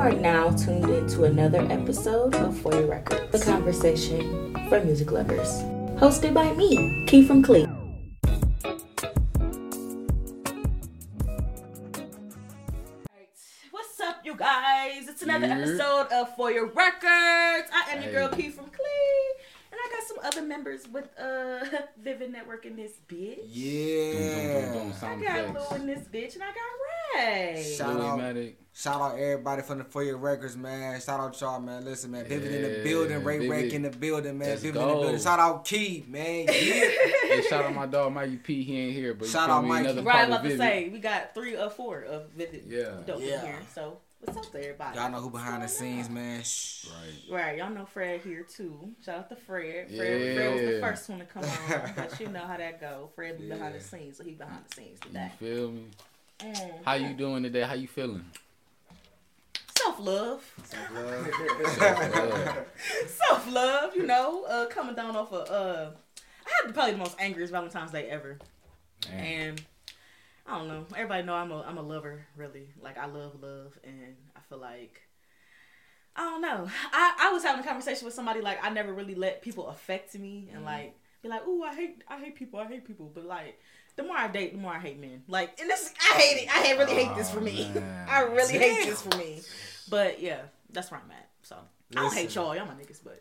are now tuned in to another episode of For Your Records, the conversation for music lovers. Hosted by me, Key from Clee. What's up, you guys? It's another Yeah. episode of For Your Records. I am your girl, Key from Clee. And I got some other members with uh Vivid Network in this bitch. Yeah. I got effects. Lou in this bitch, and I got Ray. Shout Louis out. Matic. Shout out everybody from the For Your Records, man. Shout out y'all, man. Listen, man. Vivid in the building. Ray Vivid. Rake in the building, man. Let's Vivid in the building. Shout out Key, man. Yeah. Hey, shout out my dog Mikey P. He ain't here, but you Shout feel out me? Mikey. Another Right, part I'm of about to Vivid. say we got three or four of Vivid Yeah. dope Yeah. in here. So what's up to everybody? Y'all know who behind the What's going scenes, on? man. Shh. Right. Right, y'all know Fred here too. Shout out to Fred. Fred, Yeah. Fred was the first one to come on, but you know how that go. Fred be behind the scenes, so he behind the scenes You today. feel me? Mm. How you doing today? How you feeling? Self love, self love. You know, uh, coming down off of uh, I had probably the most angriest Valentine's Day ever, man. and I don't know. Everybody know I'm a I'm a lover, really. Like I love love, and I feel like I don't know. I I was having a conversation with somebody like I never really let people affect me, and like be like, ooh, I hate I hate people, I hate people, but like. The more I date, the more I hate men. Like, and this, I hate it. I hate, really hate this for Oh, me. man. I really hate this for me. But yeah, that's where I'm at. So I don't hate y'all, y'all my niggas, but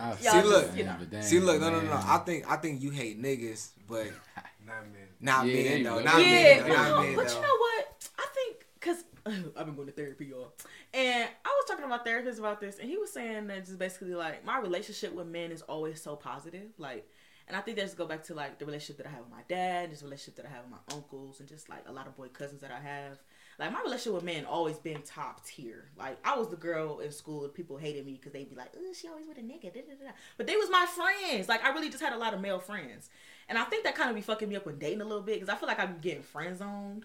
I Y'all See, you, look. you know. but damn, See, look, no, no, no. man. I think I think you hate niggas, but Not men. not Yeah, there men you though. Not yeah, men though. no, Not men but though. you know what? I think because I've been going to therapy, y'all, and I was talking to my therapist about this, and he was saying that just basically like my relationship with men is always so positive, like. And I think that's go back to like the relationship that I have with my dad, this relationship that I have with my uncles, and just like a lot of boy cousins that I have. Like my relationship with men always been top tier. Like I was the girl in school, and people hated me because they'd be like, "Oh, she always with a nigga." Da, da, da. da." But they was my friends. Like I really just had a lot of male friends, and I think that kind of be fucking me up with dating a little bit because I feel like I'm getting friend zoned,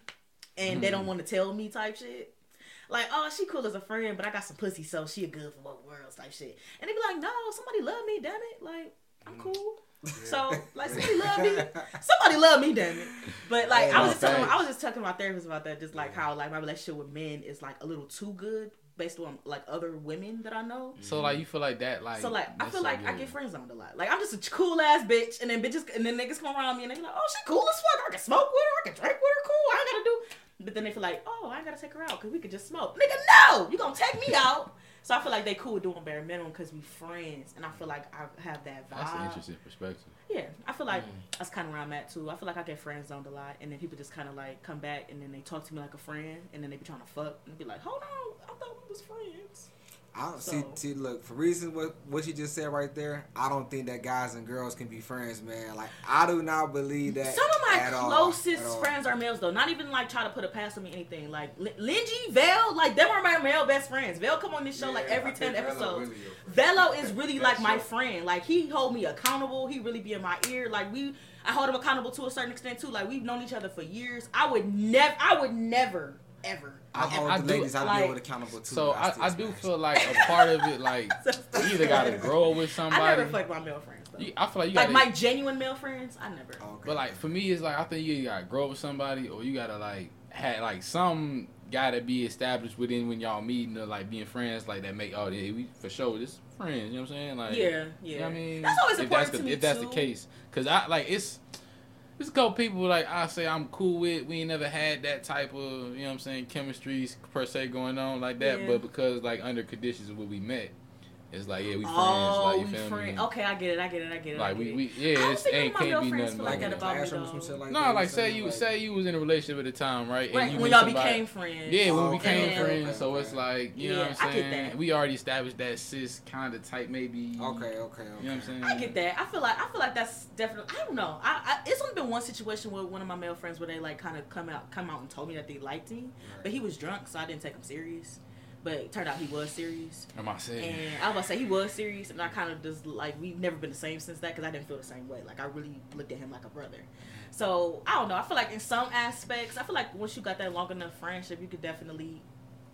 and they don't hmm. want to tell me type shit. Like, oh, she cool as a friend, but I got some pussy, so she a good for both worlds type shit. And they be like, no, somebody love me, damn it. Like, I'm hmm. cool. So, like, somebody love me. Somebody love me, damn it. But like, I was just talking, I was just talking to my therapist about that, just like how like my relationship with men is like a little too good based on like other women that I know. So like you feel like that like So like, I feel so like I get friend zoned a lot. Like I'm just a cool ass bitch, and then bitches, and then niggas come around me and they be like, "Oh, she cool as fuck. I can smoke with her. I can drink with her. Cool. I ain't gotta do." But then they feel like, "Oh, I ain't gotta take her out because we could just smoke." Nigga, no, you gonna take me out. So I feel like they cool with doing bare minimum because we friends, and I feel like I have that vibe. That's an interesting perspective. Yeah, I feel like Mm. that's kind of where I'm at too. I feel like I get friend zoned a lot, and then people just kind of like come back and then they talk to me like a friend, and then they be trying to fuck and be like, "Hold on, I thought we was friends." I don't see, So- see. Look, for reasons what what you just said right there, I don't think that guys and girls can be friends, man. Like I do not believe that. Some of my closest all. friends are males though. Not even like try to put a past on me anything. Like L- Lingy, Vel, like them are my male best friends. Vel come on this show like every I ten think Velo episodes. really. Velo is really like my friend. Like he hold me accountable. He really be in my ear. Like we, I hold him accountable to a certain extent too. Like we've known each other for years. I would never, I would never, ever. I hold I the do- ladies I like- be hold accountable to. So but I, I do feel like a part of it like you either gotta grow with somebody. I somebody. never fuck my male friends though. You, I feel like you like gotta my genuine male friends, I never. Oh, okay. But like for me, it's like I think you gotta grow with somebody, or you gotta like had like some gotta be established within when y'all meeting or like being friends, like that make oh yeah we for sure this friends. You know what I'm saying? Like yeah, yeah. You know what I mean, that's always if important that's to the, me if that's too. the case, because I like it's. There's a couple people like I say I'm cool with. We ain't never had that type of you know what I'm saying chemistry per se going on like that. Yeah. But because like under conditions of what we met, it's like yeah we friends. Oh, like you we feel friend. me? Okay, I get it. I get it. I get it. I Like get we, we yeah don't it's think ain't can't be nothing like like that that. about me, though. some shit like No, that, like say you say you was in a relationship at the time, right? Right, you when meet y'all somebody- became friends. Yeah, when we Oh, became okay, friends, okay, so okay. it's like you know what I'm I get saying. that. We already established that cis kind of type, maybe. Okay, okay, okay. You know what I'm saying? I get that. I feel like I feel like that's definitely. I don't know. I, I it's only been one situation with one of my male friends where they like kind of come out come out and told me that they liked me, but he was drunk, so I didn't take him serious. But it turned out he was serious, Am I saying? and I was about to say he was serious, and I kind of just like we've never been the same since that because I didn't feel the same way. Like I really looked at him like a brother. So I don't know. I feel like in some aspects, I feel like once you got that long enough friendship, you could definitely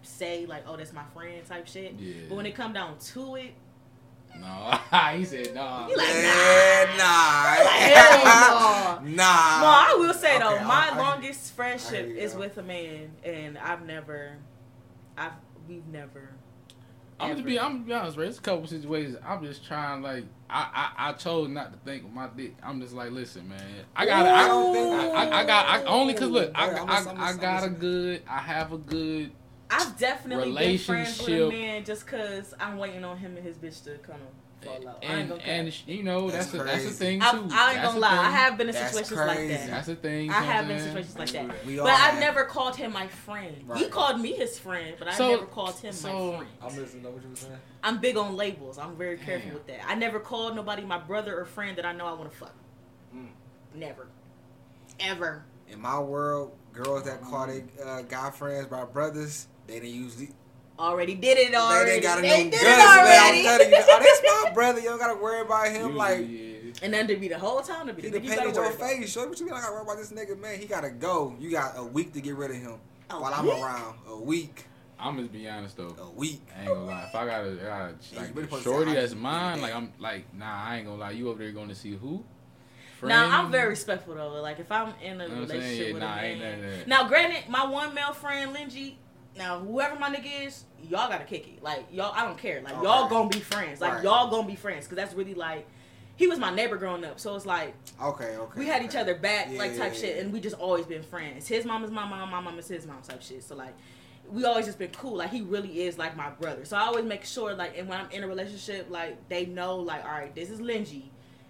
say like, "Oh, that's my friend" type shit. Yeah. But when it come down to it, No, he said no. You like, Yeah, nah. Hell no. Nah. No, I will say though, Okay, my I- I- longest friendship hear you, is with a man, and I've never, I've we've never. I'm ever- just be I'm gonna be honest, right? It's a couple situations. I'm just trying like I, I I chose not to think with my dick. I'm just like, listen, man. I got I I don't think- I, I, I got I only cause look, I I, I'm I, got a good I have a good I've definitely been friends with a Relationship. man just cause I'm waiting on him and his bitch to kind of. I ain't and and you know That's that's a, that's the crazy. thing too. I ain't That's gonna the lie. I have been in That's situations like that. That's the thing. I have been in situations like that. We But I've never called him my friend. He called me his friend, but I So- never called him so- my friend. I'm listening to what you were saying. I'm big on labels. I'm very careful Damn. with that. I never called nobody my brother or friend that I know I want to fuck. Mm. Never. Ever. In my world, girls that call their uh, guy friends by brothers, they didn't usually. Already did it already. They ain't got They no did guts, it man. I'm already. telling you, oh, that's my brother. You don't gotta worry about him. Usually, Like yeah. and then to be the whole time to be the done nigga you painted your face. Show what you mean? I gotta worry about this nigga, man. He gotta go. You got a week to get rid of him. A while I'm around, a week, I'm just be honest though. a week. I ain't gonna lie. If I got a, I got a like really a supposed to shorty say, that's mine, like I'm like nah. I ain't gonna lie. You over there going to see who? Now I'm very respectful though. Like if I'm in a You know what I'm saying? relationship Yeah, with nah, a man. none of that. Now, granted, my one male friend Linji. Now, whoever my nigga is, y'all gotta kick it. Like y'all, I don't care. Like y'all gonna be friends. Like Right. y'all gonna be friends because that's really like. He was my neighbor growing up, so it's like Okay, okay. we had okay. each other back, Yeah, like type yeah, shit, yeah. and we just always been friends. His mom is my mom, my mom is his mom, type shit. So like, we always just been cool. Like he really is like my brother. So I always make sure like, and when I'm in a relationship, like they know like, all right, this is Linji,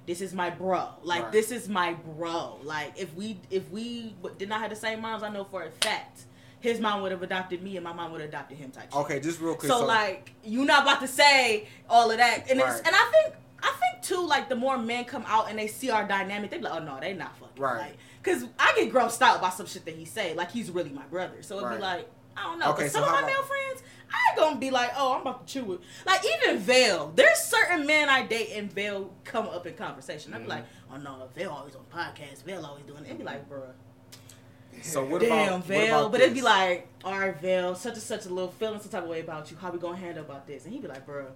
this is my bro. Like Right. this is my bro. Like if we if we did not have the same moms, I know for a fact his mom would have adopted me and my mom would have adopted him. Type. shit. Okay, just real quick. So, like you not about to say all of that, and it's and I think I think too like the more men come out and they see our dynamic, they be like, oh no, they not fucking Right. Like, Cause I get grossed out by some shit that he say, like he's really my brother. So it'd Right. be like. I don't know. Okay, some so of my male friends, I ain't gonna be like, oh, I'm about to chew it. Like even Vale, there's certain men I date and Vale come up in conversation. I'm Mhm. like, oh no, Vale always on podcasts. Vale always doing it. It'd be like, bruh, so what damn about about but it'd be like, all right, Vale, such and such a little feeling some type of way about you. How we gonna handle about this? And he'd be like, bruh,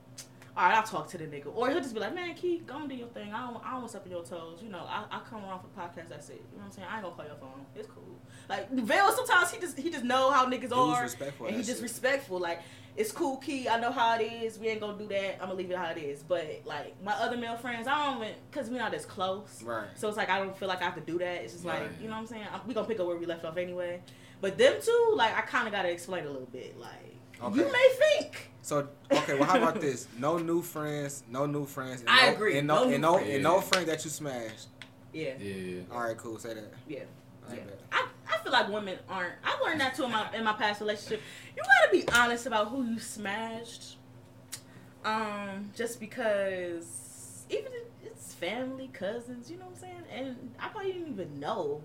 all right, I'll talk to the nigga. Or he'll just be like, man, Keith, go and do your thing. I don't, I don't want to step on your toes. You know, I, I come around for the podcast. That's it. You know what I'm saying? I ain't gonna call your phone. It's cool. Like Vale, sometimes he just he just know how niggas are, and of he just shit. respectful. Like it's cool, Key. I know how it is. We ain't gonna do that. I'm gonna leave it how it is. But like my other male friends, I don't even because we're not as close. Right. So it's like I don't feel like I have to do that. It's just like you know what I'm saying. We gonna pick up where we left off anyway. But them two, like I kind of gotta explain a little bit. Like you may think. So okay, well, how about this? No new friends, no new friends. And I no, agree. And no, No and no, friends. and no friend that you smashed. Yeah, Yeah. All right, cool. Say that. yeah. I Yeah. I, I feel like women aren't. I learned that too in my in my past relationship. You gotta be honest about who you smashed. Um, just because even if it's family, cousins, you know what I'm saying. And I probably didn't even know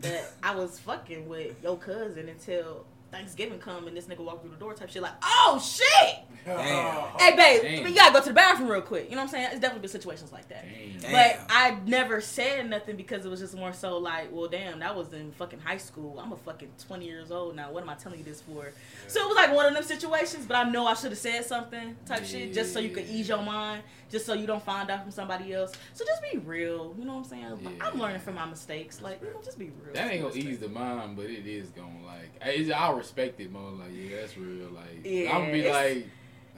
that I was fucking with your cousin until Thanksgiving come and this nigga walk through the door type shit. Like, oh shit! Damn. Hey babe, Damn. you gotta go to the bathroom real quick. You know what I'm saying? It's definitely been situations like that. Damn. Damn. But I never said nothing because it was just more so like, well, damn, that was in fucking high school. I'm a fucking 20 years old now. What am I telling you this for? So it was like one of them situations, but I know I should have said something type shit just so you could ease your mind, just so you don't find out from somebody else. So just be real. You know what I'm saying? Yeah. I'm learning from my mistakes. Like, you know, just be real. That ain't gonna ease the mind, but it is gonna like. It's, I'll respect it more. Like, yeah, that's real. Like, Yeah, I'm gonna be like.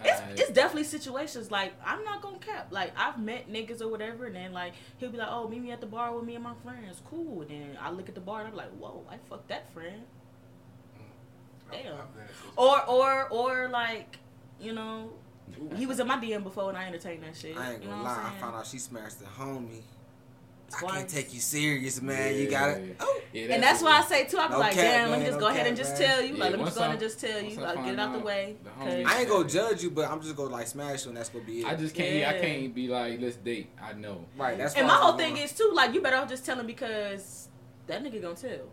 It's, alright. it's definitely situations like I'm not gonna cap. Like I've met niggas or whatever, and then like he'll be like, "Oh, meet me at the bar with me and my friends." Cool. And then I look at the bar and I'm like, "Whoa, I fucked that friend." Damn. Or or or like, you know, he was in my DM before and I entertained that shit. I ain't gonna know lie. I'm I saying? found out she smashed the homie. I can't take you serious, man. You got it. Yeah. Oh. Yeah, and that's why I say too. I be No like, cap, damn, let me just no go ahead and just man. tell you. Yeah, like, let me just go ahead I- and just tell you. I Like, get it out the way. the 'cause- homie- I ain't gonna judge you, but I'm just gonna like smash you, and that's gonna be it. I just can't. I can't be like, let's date. I know. right. That's and my I'm whole thing going- is too, like, you better off just telling because that nigga gonna tell.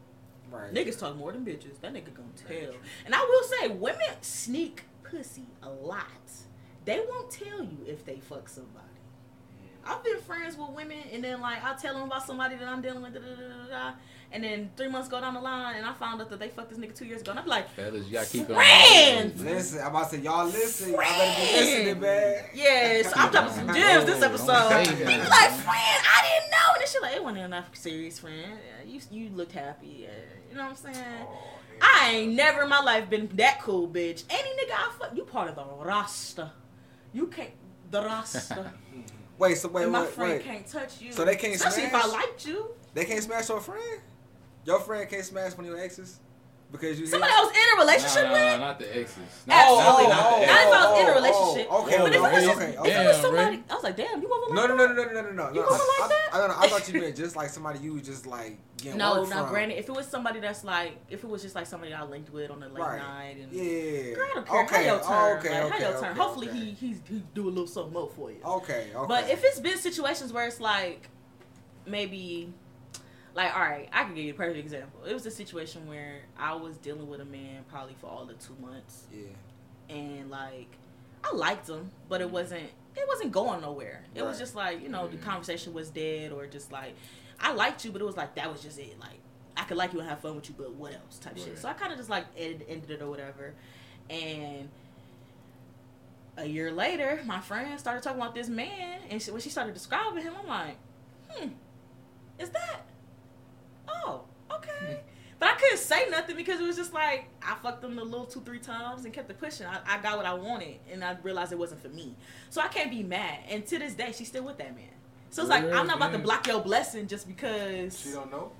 right. Niggas talk more than bitches. That nigga gonna tell. And I will say, women sneak pussy a lot. They won't tell you if they fuck somebody. I've been friends with women, and then like I tell them about somebody that I'm dealing with, da, da, da, da, da, and then three months go down the line, and I found out that they fucked this nigga two years ago, and I'm like, Fellas, you gotta keep on. Friends! Listen, I'm about to say y'all listen. Y'all better be listening, man. yes, I'm dropping some gems this episode. don't like, friend, I didn't know, and then she like, it wasn't enough serious, friend. You you looked happy, uh, you know what I'm saying? Oh, I ain't never in my life been that cool, bitch. Any nigga I fuck, you part of the Rasta. You can't the Rasta. Wait, so wait, and my wait, friend wait. can't touch you. So they can't Especially smash? if I liked you. They can't smash your friend. Your friend can't smash one of your exes because you. Somebody hit- I was in a relationship Nah, nah, with. nah, not the exes. Absolutely oh, not, not. not the Not if I was in a oh, relationship. oh, okay, but if it was, okay, just, okay, if it was somebody, Ray. I was like, damn, you moving No, like no, that? no, no, no, no, no, no. You no. moving I, like I, that? I, don't know. I thought you meant just like somebody you was just like getting No, work now from. granted, if it was somebody that's like, if it was just like somebody I linked with on a late Right. night and. Yeah. Girl, I don't care. Okay. How your turn? Okay. like, okay. how your okay, turn? Hopefully okay. he he's he do a little something more for you. Okay. Okay. But if it's been situations where it's like maybe like all right, I can give you a perfect example. It was a situation where I was dealing with a man probably for all the two months, yeah. and like I liked him, but it wasn't it wasn't going nowhere. It was just like you know the Mhm. conversation was dead, or just like I liked you, but it was like that was just it. Like I could like you and have fun with you, but what else type shit. So I kind of just like ended, ended it or whatever, and a year later, my friend started talking about this man, and she, when she started describing him, I'm like, hmm, is that? Oh, okay. But I couldn't say nothing because it was just like I fucked him a little two, three times and kept it pushing. I, I got what I wanted, and I realized it wasn't for me. So I can't be mad. And to this day, she's still with that man. So it's like Yeah, I'm not about to block your blessing just because. She don't know.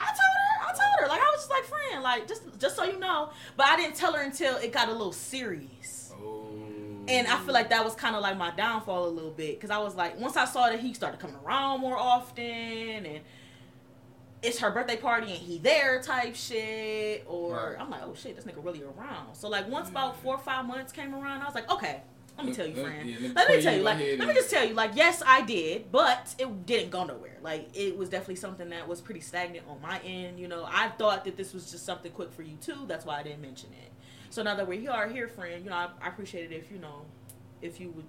I told her. I told her. Like I was just like friend. Like just just so you know. But I didn't tell her until it got a little serious. Oh. And I feel like that was kind of like my downfall a little bit because I was like, once I saw that he started coming around more often and it's her birthday party and he there type shit, or Right. I'm like, oh shit, this nigga really around. So like once about four or five months came around, I was like, okay, let me tell you, friend. yeah, let me tell you like, let me just tell you, like, yes, I did, but it didn't go nowhere. Like, it was definitely something that was pretty stagnant on my end. You know, I thought that this was just something quick for you too. That's why I didn't mention it. So now that we are here, friend, you know, I, I appreciate it if you know, if you would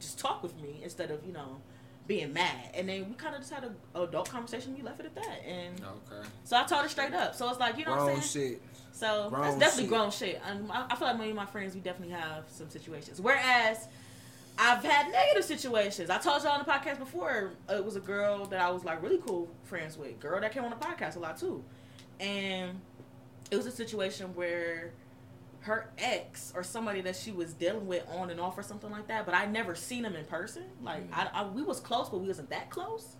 just talk with me instead of you know being mad. And then we kind of just had an adult conversation. We left it at that, and Okay. so I told her straight up. So it's like you know what I'm saying. shit. So Grown that's definitely shit. grown shit. Um, I, I feel like many of my friends, we definitely have some situations. Whereas I've had negative situations. I told y'all on the podcast before, uh, it was a girl that I was like really cool friends with. Girl that came on the podcast a lot too. And it was a situation where her ex or somebody that she was dealing with on and off or something like that, but I never seen him in person. Like mm-hmm. I, I we was close, but we wasn't that close.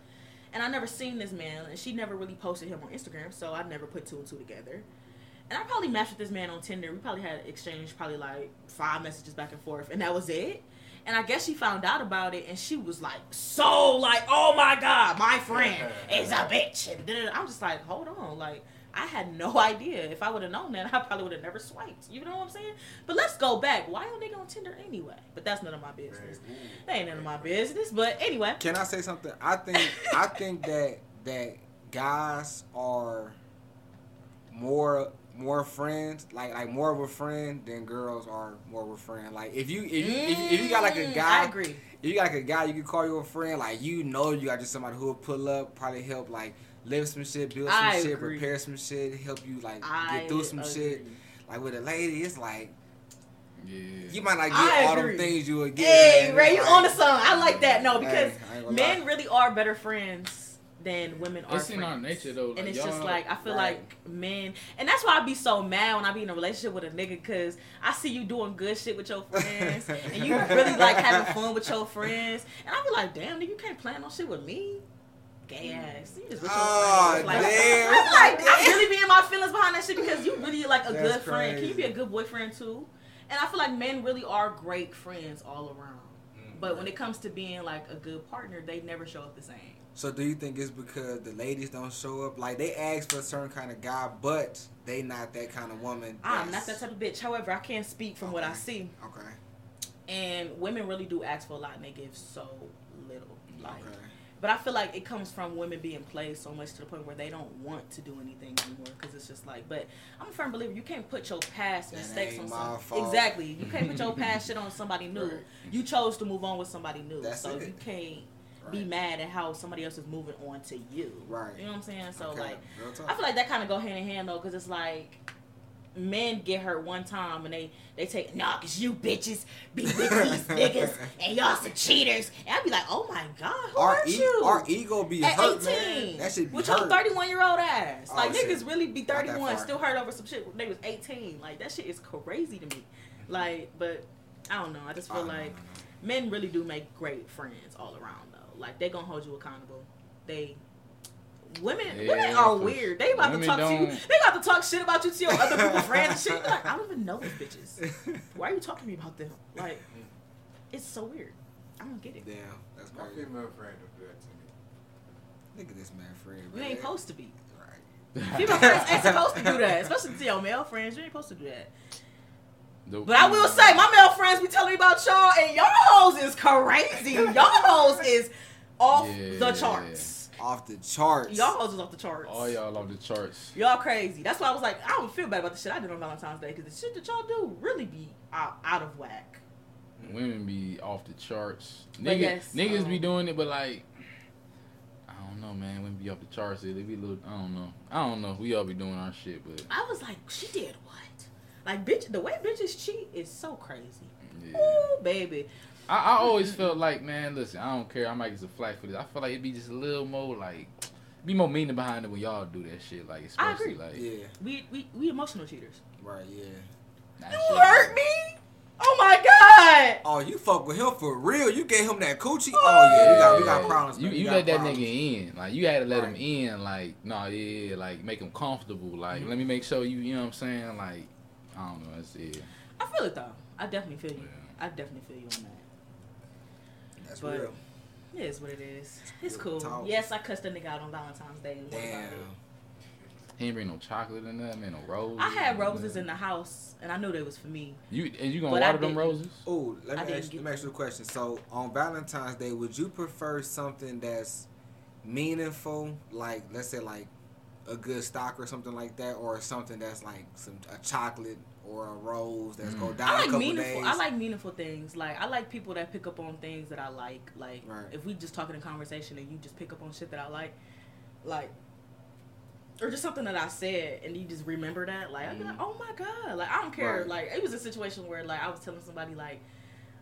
And I never seen this man, and she never really posted him on Instagram, so I never put two and two together. And I probably matched with this man on Tinder. We probably had exchanged probably like five messages back and forth, and that was it. And I guess she found out about it, and she was like, so like, oh my god, my friend is a bitch. And. I'm just like, hold on, like. I had no idea. If I would have known that, I probably would have never swiped. You know what I'm saying? But let's go back. Why are nigga on Tinder anyway? But that's none of my business. That ain't none of my business. But anyway, Can I say something? I think I think that that guys are more more friends, like like more of a friend than girls are more of a friend. Like if you if you if, you- if you got like a Mm, guy, I agree. if you got like a guy you can call you a friend, like you know you got just somebody who will pull up, probably help like lift some shit, build some I shit, agree. repair some shit, help you like I get through some shit. Like with a lady, it's like Yeah. you might not get I all agree. them things you would get. Hey, man. Ray, you Like, on the song. I like that. No, because hey, I ain't gonna men lie. really are better friends than women are. It's in our nature though. and it's just like I feel right. like men, and that's why I be so mad when I be in a relationship with a nigga because I see you doing good shit with your friends, and you really like having fun with your friends, and I be like, damn, nigga, you can't plan no shit with me. Gay ass, you just with Oh. Like, damn. I'm like, I really be in my feelings behind that shit because you really like a That's good friend. Can you be a good boyfriend too? And I feel like men really are great friends all around. Mm-hmm. But when it comes to being like a good partner, they never show up the same. So do you think it's because the ladies don't show up? Like they ask for a certain kind of guy, but they not that kind of woman. I'm not that type of bitch. However, I can't speak from what I see. Okay. And women really do ask for a lot and they give so little. Like Okay. But I feel like it comes from women being played so much to the point where they don't want to do anything anymore because it's just like. But I'm a firm believer you can't put your past That mistakes on my some fault. exactly. You can't put your past shit on somebody new. Right. You chose to move on with somebody new, That's so it. you can't be mad at how somebody else is moving on to you. Right. You know what I'm saying? So Okay. like, I feel like that kind of go hand in hand though, because it's like men get hurt one time and they they take nah cause you bitches be with these niggas and y'all some cheaters. And I'd be like oh my god who Our, hurt e- you? our ego be at hurt, 18 man. That should be with hurt. your 31 year old ass. Oh, like shit. niggas really be 31 still hurt over some shit when they was 18 like that shit is crazy to me. Like but I don't know. I just feel like men really do make great friends all around though. Like they gonna hold you accountable. They Women, Yeah, women are weird. They about to women talk to you. They about to talk shit about you to your other group of friends and shit. You're like, I don't even know these bitches. Why are you talking to me about them? Like, it's so weird. I don't get it. Damn, that's My crazy. female friend don't do that to me. Look at this man, Fred. You ain't supposed to be. Right. Female friends ain't supposed to do that, especially to your male friends. You ain't supposed to do that. The- But I will say, my male friends be telling me about y'all, and y'all hoes is crazy. Y'all hoes is off Yeah. the charts. Off the charts. Y'all hoes is off the charts. all y'all off the charts. Y'all crazy. That's why I was like, I don't feel bad about the shit I did on Valentine's Day because the shit that y'all do really be out, out of whack. Women be off the charts. But Niggas, yes, niggas um, be doing it, but like, I don't know, man. Women be off the charts. They be a little. I don't know. I don't know. We all be doing our shit, but I was like, she did what? Like, bitch, the way bitches cheat is so crazy. yeah. Ooh, baby. I, I always felt like, man, listen, I don't care. I might get some flack for this. I feel like it'd be just a little more like, be more meaning behind it when y'all do that shit. Like, I especially agree. like, Yeah. We we we emotional cheaters. Right. Yeah. that You shit- hurt me? Oh my god! Oh, you fuck with him for real? You gave him that coochie? Oh yeah, we got we got problems. You, man. We you got let that problems. nigga in. Like you had to let him in. Like no, yeah, yeah, like make him comfortable. Like let me make sure you. You know what I'm saying? Like I don't know. That's it. I feel it though. I definitely feel you. Yeah. I definitely feel you on that. That's But- real. It is what it is. It's Real cool. talk. Yes, I cussed a nigga out on Valentine's Day. What about Damn. it? He ain't bring no chocolate in that man. No roses. I had roses in the house, and I knew they was for me. You and you gonna But I water them roses? Oh, let me didn't ask, get let me ask you a question. So on Valentine's Day, would you prefer something that's meaningful, like let's say like a good stock or something like that, or something that's like some a chocolate or a rose that's go Mm. down I a like couple meaningful. days? I like meaningful things. Like I like people that pick up on things that I like. Like Right. if we just talking in a conversation and you just pick up on shit that I like, like. Or just something that I said and you just remember that, like I'd be like, oh my god, like I don't care. Right. Like it was a situation where like I was telling somebody like,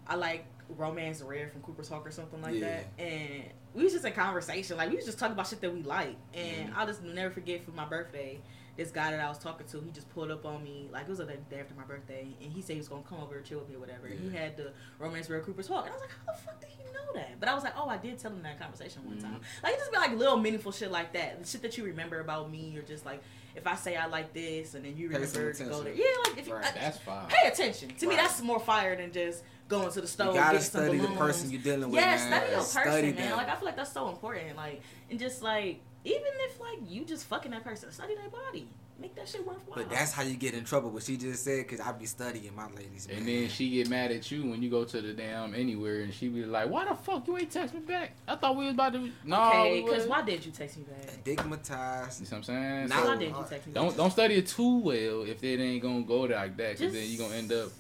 I like romance rare from Cooper's Hawk or something like Yeah. that, and we was just in conversation, like we was just talking about shit that we like, and Mhm. I'll just never forget for my birthday, this guy that I was talking to, he just pulled up on me, like it was the day after my birthday, and he said he was gonna come over and chill with me or whatever. And he had the romance rare Cooper's Hawk, and I was like, how the fuck did he know that? But I was like, oh, I did tell him that conversation one Mhm. time. Like it just be like little meaningful shit like that, the shit that you remember about me, or just like if I say I like this, and then you remember to go there. Yeah, like if you, Right. I- That's fine. pay attention. To me, that's more fire than just going to the store. you gotta study the person you're dealing with, Yes, man. study your person, Study man. them. Like I feel like that's so important. Like and just like even if like you just fucking that person, study their body, make that shit worthwhile. But that's how you get in trouble. What she just said, because I be studying my ladies. And man. then she get mad at you when you go to the damn anywhere, and she be like, "Why the fuck you ain't text me back? I thought we was about to." No, okay, because wasn't." why did you text me back? stigmatized. You see what I'm saying? Nah, why did you text me back? don't don't study it too well if it ain't gonna go like that, because Just- then you gonna end up.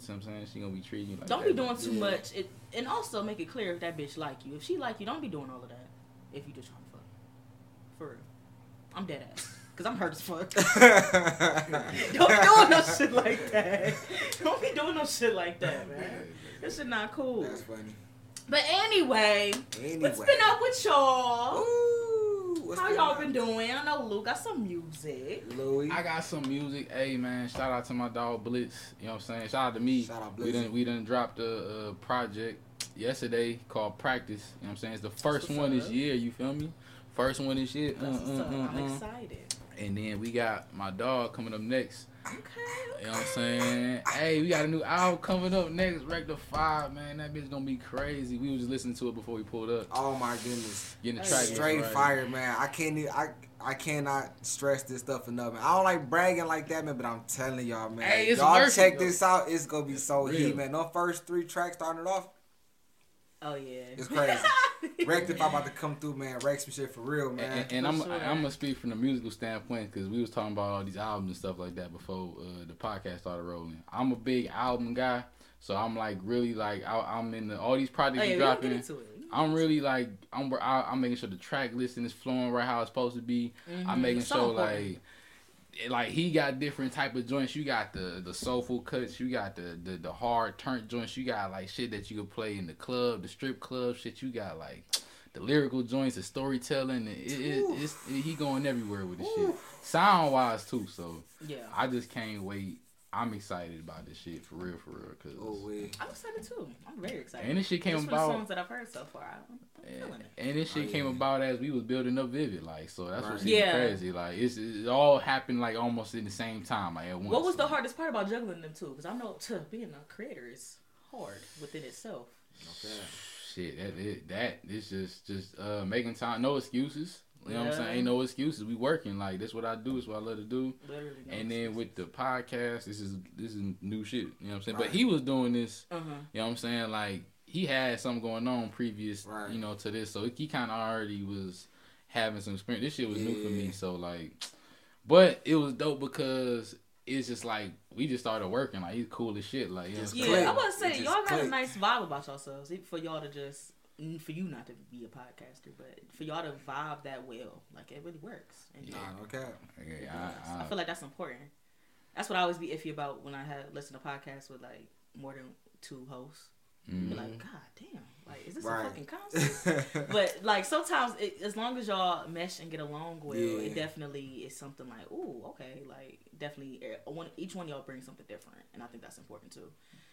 You know what I'm saying? She gonna be treating you like Don't that. be doing too Yeah. much. It and also make it clear if that bitch like you. If she like you, don't be doing all of that. If you just trying to fuck, for real. I'm dead ass. Cause I'm hurt as fuck. Don't be doing no shit like that. Don't be doing no shit like that, man. This is not cool. That's funny. But anyway, Anyway. what's been up with y'all? Ooh, what's How y'all up? been doing? I know Luke got some music. Louis. I got some music. Hey man, shout out to my dog Blitz. You know what I'm saying? Shout out to me. Shout out we Blitz. done we done dropped a, uh project yesterday called Practice. You know what I'm saying? It's the first what's one this year. You feel me? First one this year. That's what's uh, up. uh, I'm uh. excited. And then we got my dog coming up next. Okay. You know what I'm saying? Hey, we got a new album coming up next, Rectify, man. That bitch gonna be crazy. We was just listening to it before we pulled up. Oh my goodness. Getting the track. Straight right. fire, man. I can't e- I I cannot stress this stuff enough, man. I don't like bragging like that, man, but I'm telling y'all, man. Hey, it's y'all worth check it, though. this out. It's gonna be so Real. heat, man. No first three tracks starting it off. Oh yeah. It's crazy. Rectify about to come through, man. Wreck some shit for real, man. And, and For I'm sure. I'm gonna speak from the musical standpoint because we was talking about all these albums and stuff like that before uh, the podcast started rolling. I'm a big album guy, so I'm like really like I, I'm in the, all these Oh projects yeah, you we gonna get dropping. into it. I'm really like I'm I, I'm making sure the track listing is flowing right how it's supposed to be. I'm Mhm. making So sure important. like like he got different type of joints. You got the the soulful cuts. You got the the, the hard turnt joints. You got like shit that you could play in the club, the strip club shit. You got like the lyrical joints, the storytelling. It, it, it's it, he going everywhere with this shit. Sound wise too. So Yeah. I just can't wait. I'm excited about this shit for real, for real. Cause Oh wait. I'm excited too. I'm very excited. and this shit came Just for the about. songs that I've heard so far. I'm, I'm And, feeling it. and this shit Oh, came yeah. about as we was building up Vivid, like so. That's Right. what's Yeah. crazy. Like it's it all happened like almost in the same time, like at once. What was the hardest part about juggling them two? Because I know to being a creator is hard within itself. Okay. Shit, that it that it's just just uh making time. No excuses. You know what I'm saying? Ain't no excuses. We working like this. What I do is what I love to do. Literally. no And then excuses. with the podcast, this is this is new shit. You know what I'm saying? Right. But he was doing this. Uh-huh. You know what I'm saying? Like he had something going on previous, Right. you know, to this. So he kind of already was having some experience. This shit was new for me. So like, but it was dope because it's just like we just started working. Like he's cool as shit. Like you know I'm Just Yeah, saying? I click. was It saying y'all got a nice vibe about yourselves. Even For y'all to just for you not to be a podcaster, but for y'all to vibe that well, like it really works. And Nah, okay. Okay, it I. I, I, feel like that's important. That's what I always be iffy about when I have listen to podcasts with like more than two hosts. Mm, Be like, God damn, like is this Right. a fucking concert? but like sometimes, it, as long as y'all mesh and get along well, Yeah. it definitely is something like, ooh, okay, like definitely eh, one, each one of y'all brings something different, and I think that's important too.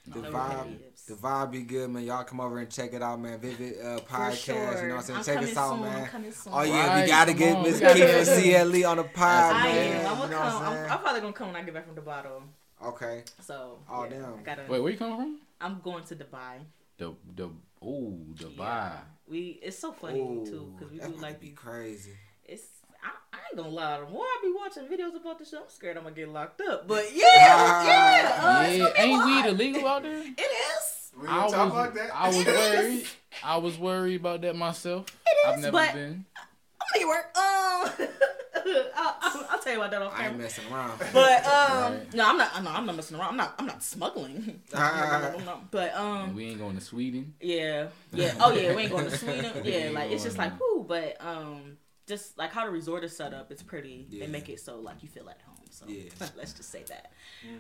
The no, vibe, the vibe be good, man. Y'all come over and check it out, man. Vivid uh, podcast, sure. you know what I'm saying? I'm check coming us out, soon. I'm man. coming soon. Oh yeah, Right, we gotta get on, Miss we Keith and CLE on the pod, I man. am. I'm gonna know come. I'm I'm, probably gonna come when I get back from Dubato. Okay. So Oh, yeah, damn. I gotta. wait, where you coming from? I'm going to Dubai. The the ooh Dubai. Yeah. We. It's so funny Ooh, too because we that do might like be crazy. It's I, I ain't gonna lie. The more I be watching videos about this shit, I'm scared I'm gonna get locked up. But yeah, yeah, uh, yeah, gonna be ain't wild. weed illegal out there? It is. We I was, talk about that? I was worried. I was worried about that myself. It I've never but been. I'm gonna get work. Um, I'll, I'll, I'll tell you about that off I ain't messing around. But um, Right. no, I'm not. No, I'm not messing around. I'm not. I'm not smuggling. but um, And we ain't going to Sweden. Yeah, yeah. Oh yeah, we ain't going to Sweden. Yeah, like it's just like whoo, but um, just like how the resort is set up, it's pretty. Yeah. They make it so like you feel at home. So Yeah. let's just say that.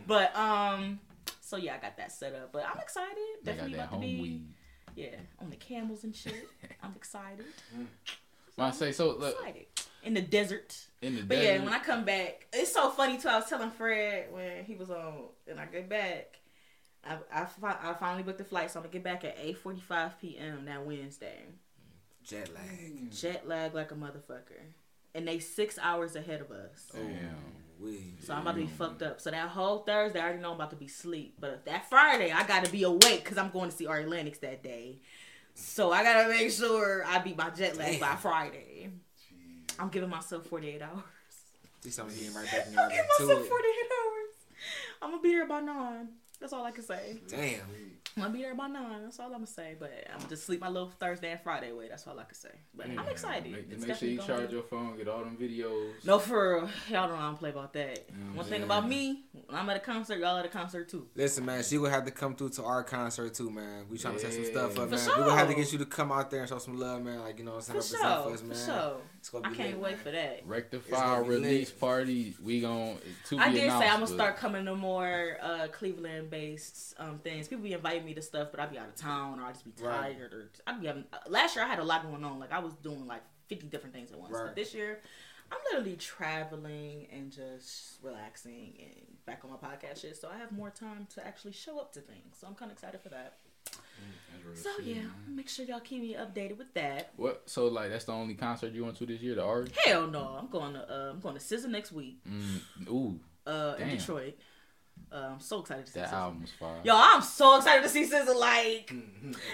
But um, so yeah, I got that set up. But I'm excited. They got Definitely that about to be weed. yeah on the camels and shit. I'm excited. I say so. Look, Excited in the desert. in the But desert, yeah, when I come back, it's so funny too. I was telling Fred when he was on, and I get back. I, I, fi- I finally booked the flight, so I'm gonna get back at 8:45 p.m. that Wednesday. Jet lag. Mm. Jet lag like a motherfucker, and they six hours ahead of us. Oh, Damn. We. So I'm about to be fucked up. So that whole Thursday, I already know I'm about to be sleep. But that Friday, I gotta be awake because I'm going to see Ari Lennox that day. So I gotta make sure I beat my jet lag by. Friday. I'm giving myself 48 hours. See something getting right back in I'm giving myself 48 hours. I'm gonna be there by nine. That's all I can say. Damn. I'm gonna be there by nine. That's all I'm gonna say. But I'm gonna just sleep my little Thursday and Friday away. That's all I can say. But I'm excited. Make, It's make sure you charge be- your phone, get all them videos. No, for real. Y'all don't I'm play about that. Mm, One thing about me, when I'm at a concert, y'all at a concert too. Listen, man, she will have to come through to our concert too, man. We trying to set some stuff up, For man. We will have to get you to come out there and show some love, man. Like you know, what I'm For saying, sure. represent for us, For man. sure. It's gonna I be can't lit, wait man. for that. Rectify gonna release lit. party. We gon' to I be did say I'm gonna but- start coming to more uh, Cleveland based um, things. People be inviting me to stuff, but I'd be out of town or I'd just be Right. tired or I'd be having. Uh, last year I had a lot going on. Like I was doing like 50 different things at once. Right. But this year I'm literally traveling and just relaxing and back on my podcast shit. So I have more time to actually show up to things. So I'm kind of excited for that. That's real So shit, yeah, man. make sure y'all keep me updated with that. What? So like that's the only concert you went to this year, the art? Hell no, I'm going to uh, I'm going to SZA next week Mm, ooh, uh, in Detroit. Uh, I'm so excited to see that SZA. album was fire. Yo, I'm so excited to see SZA. Like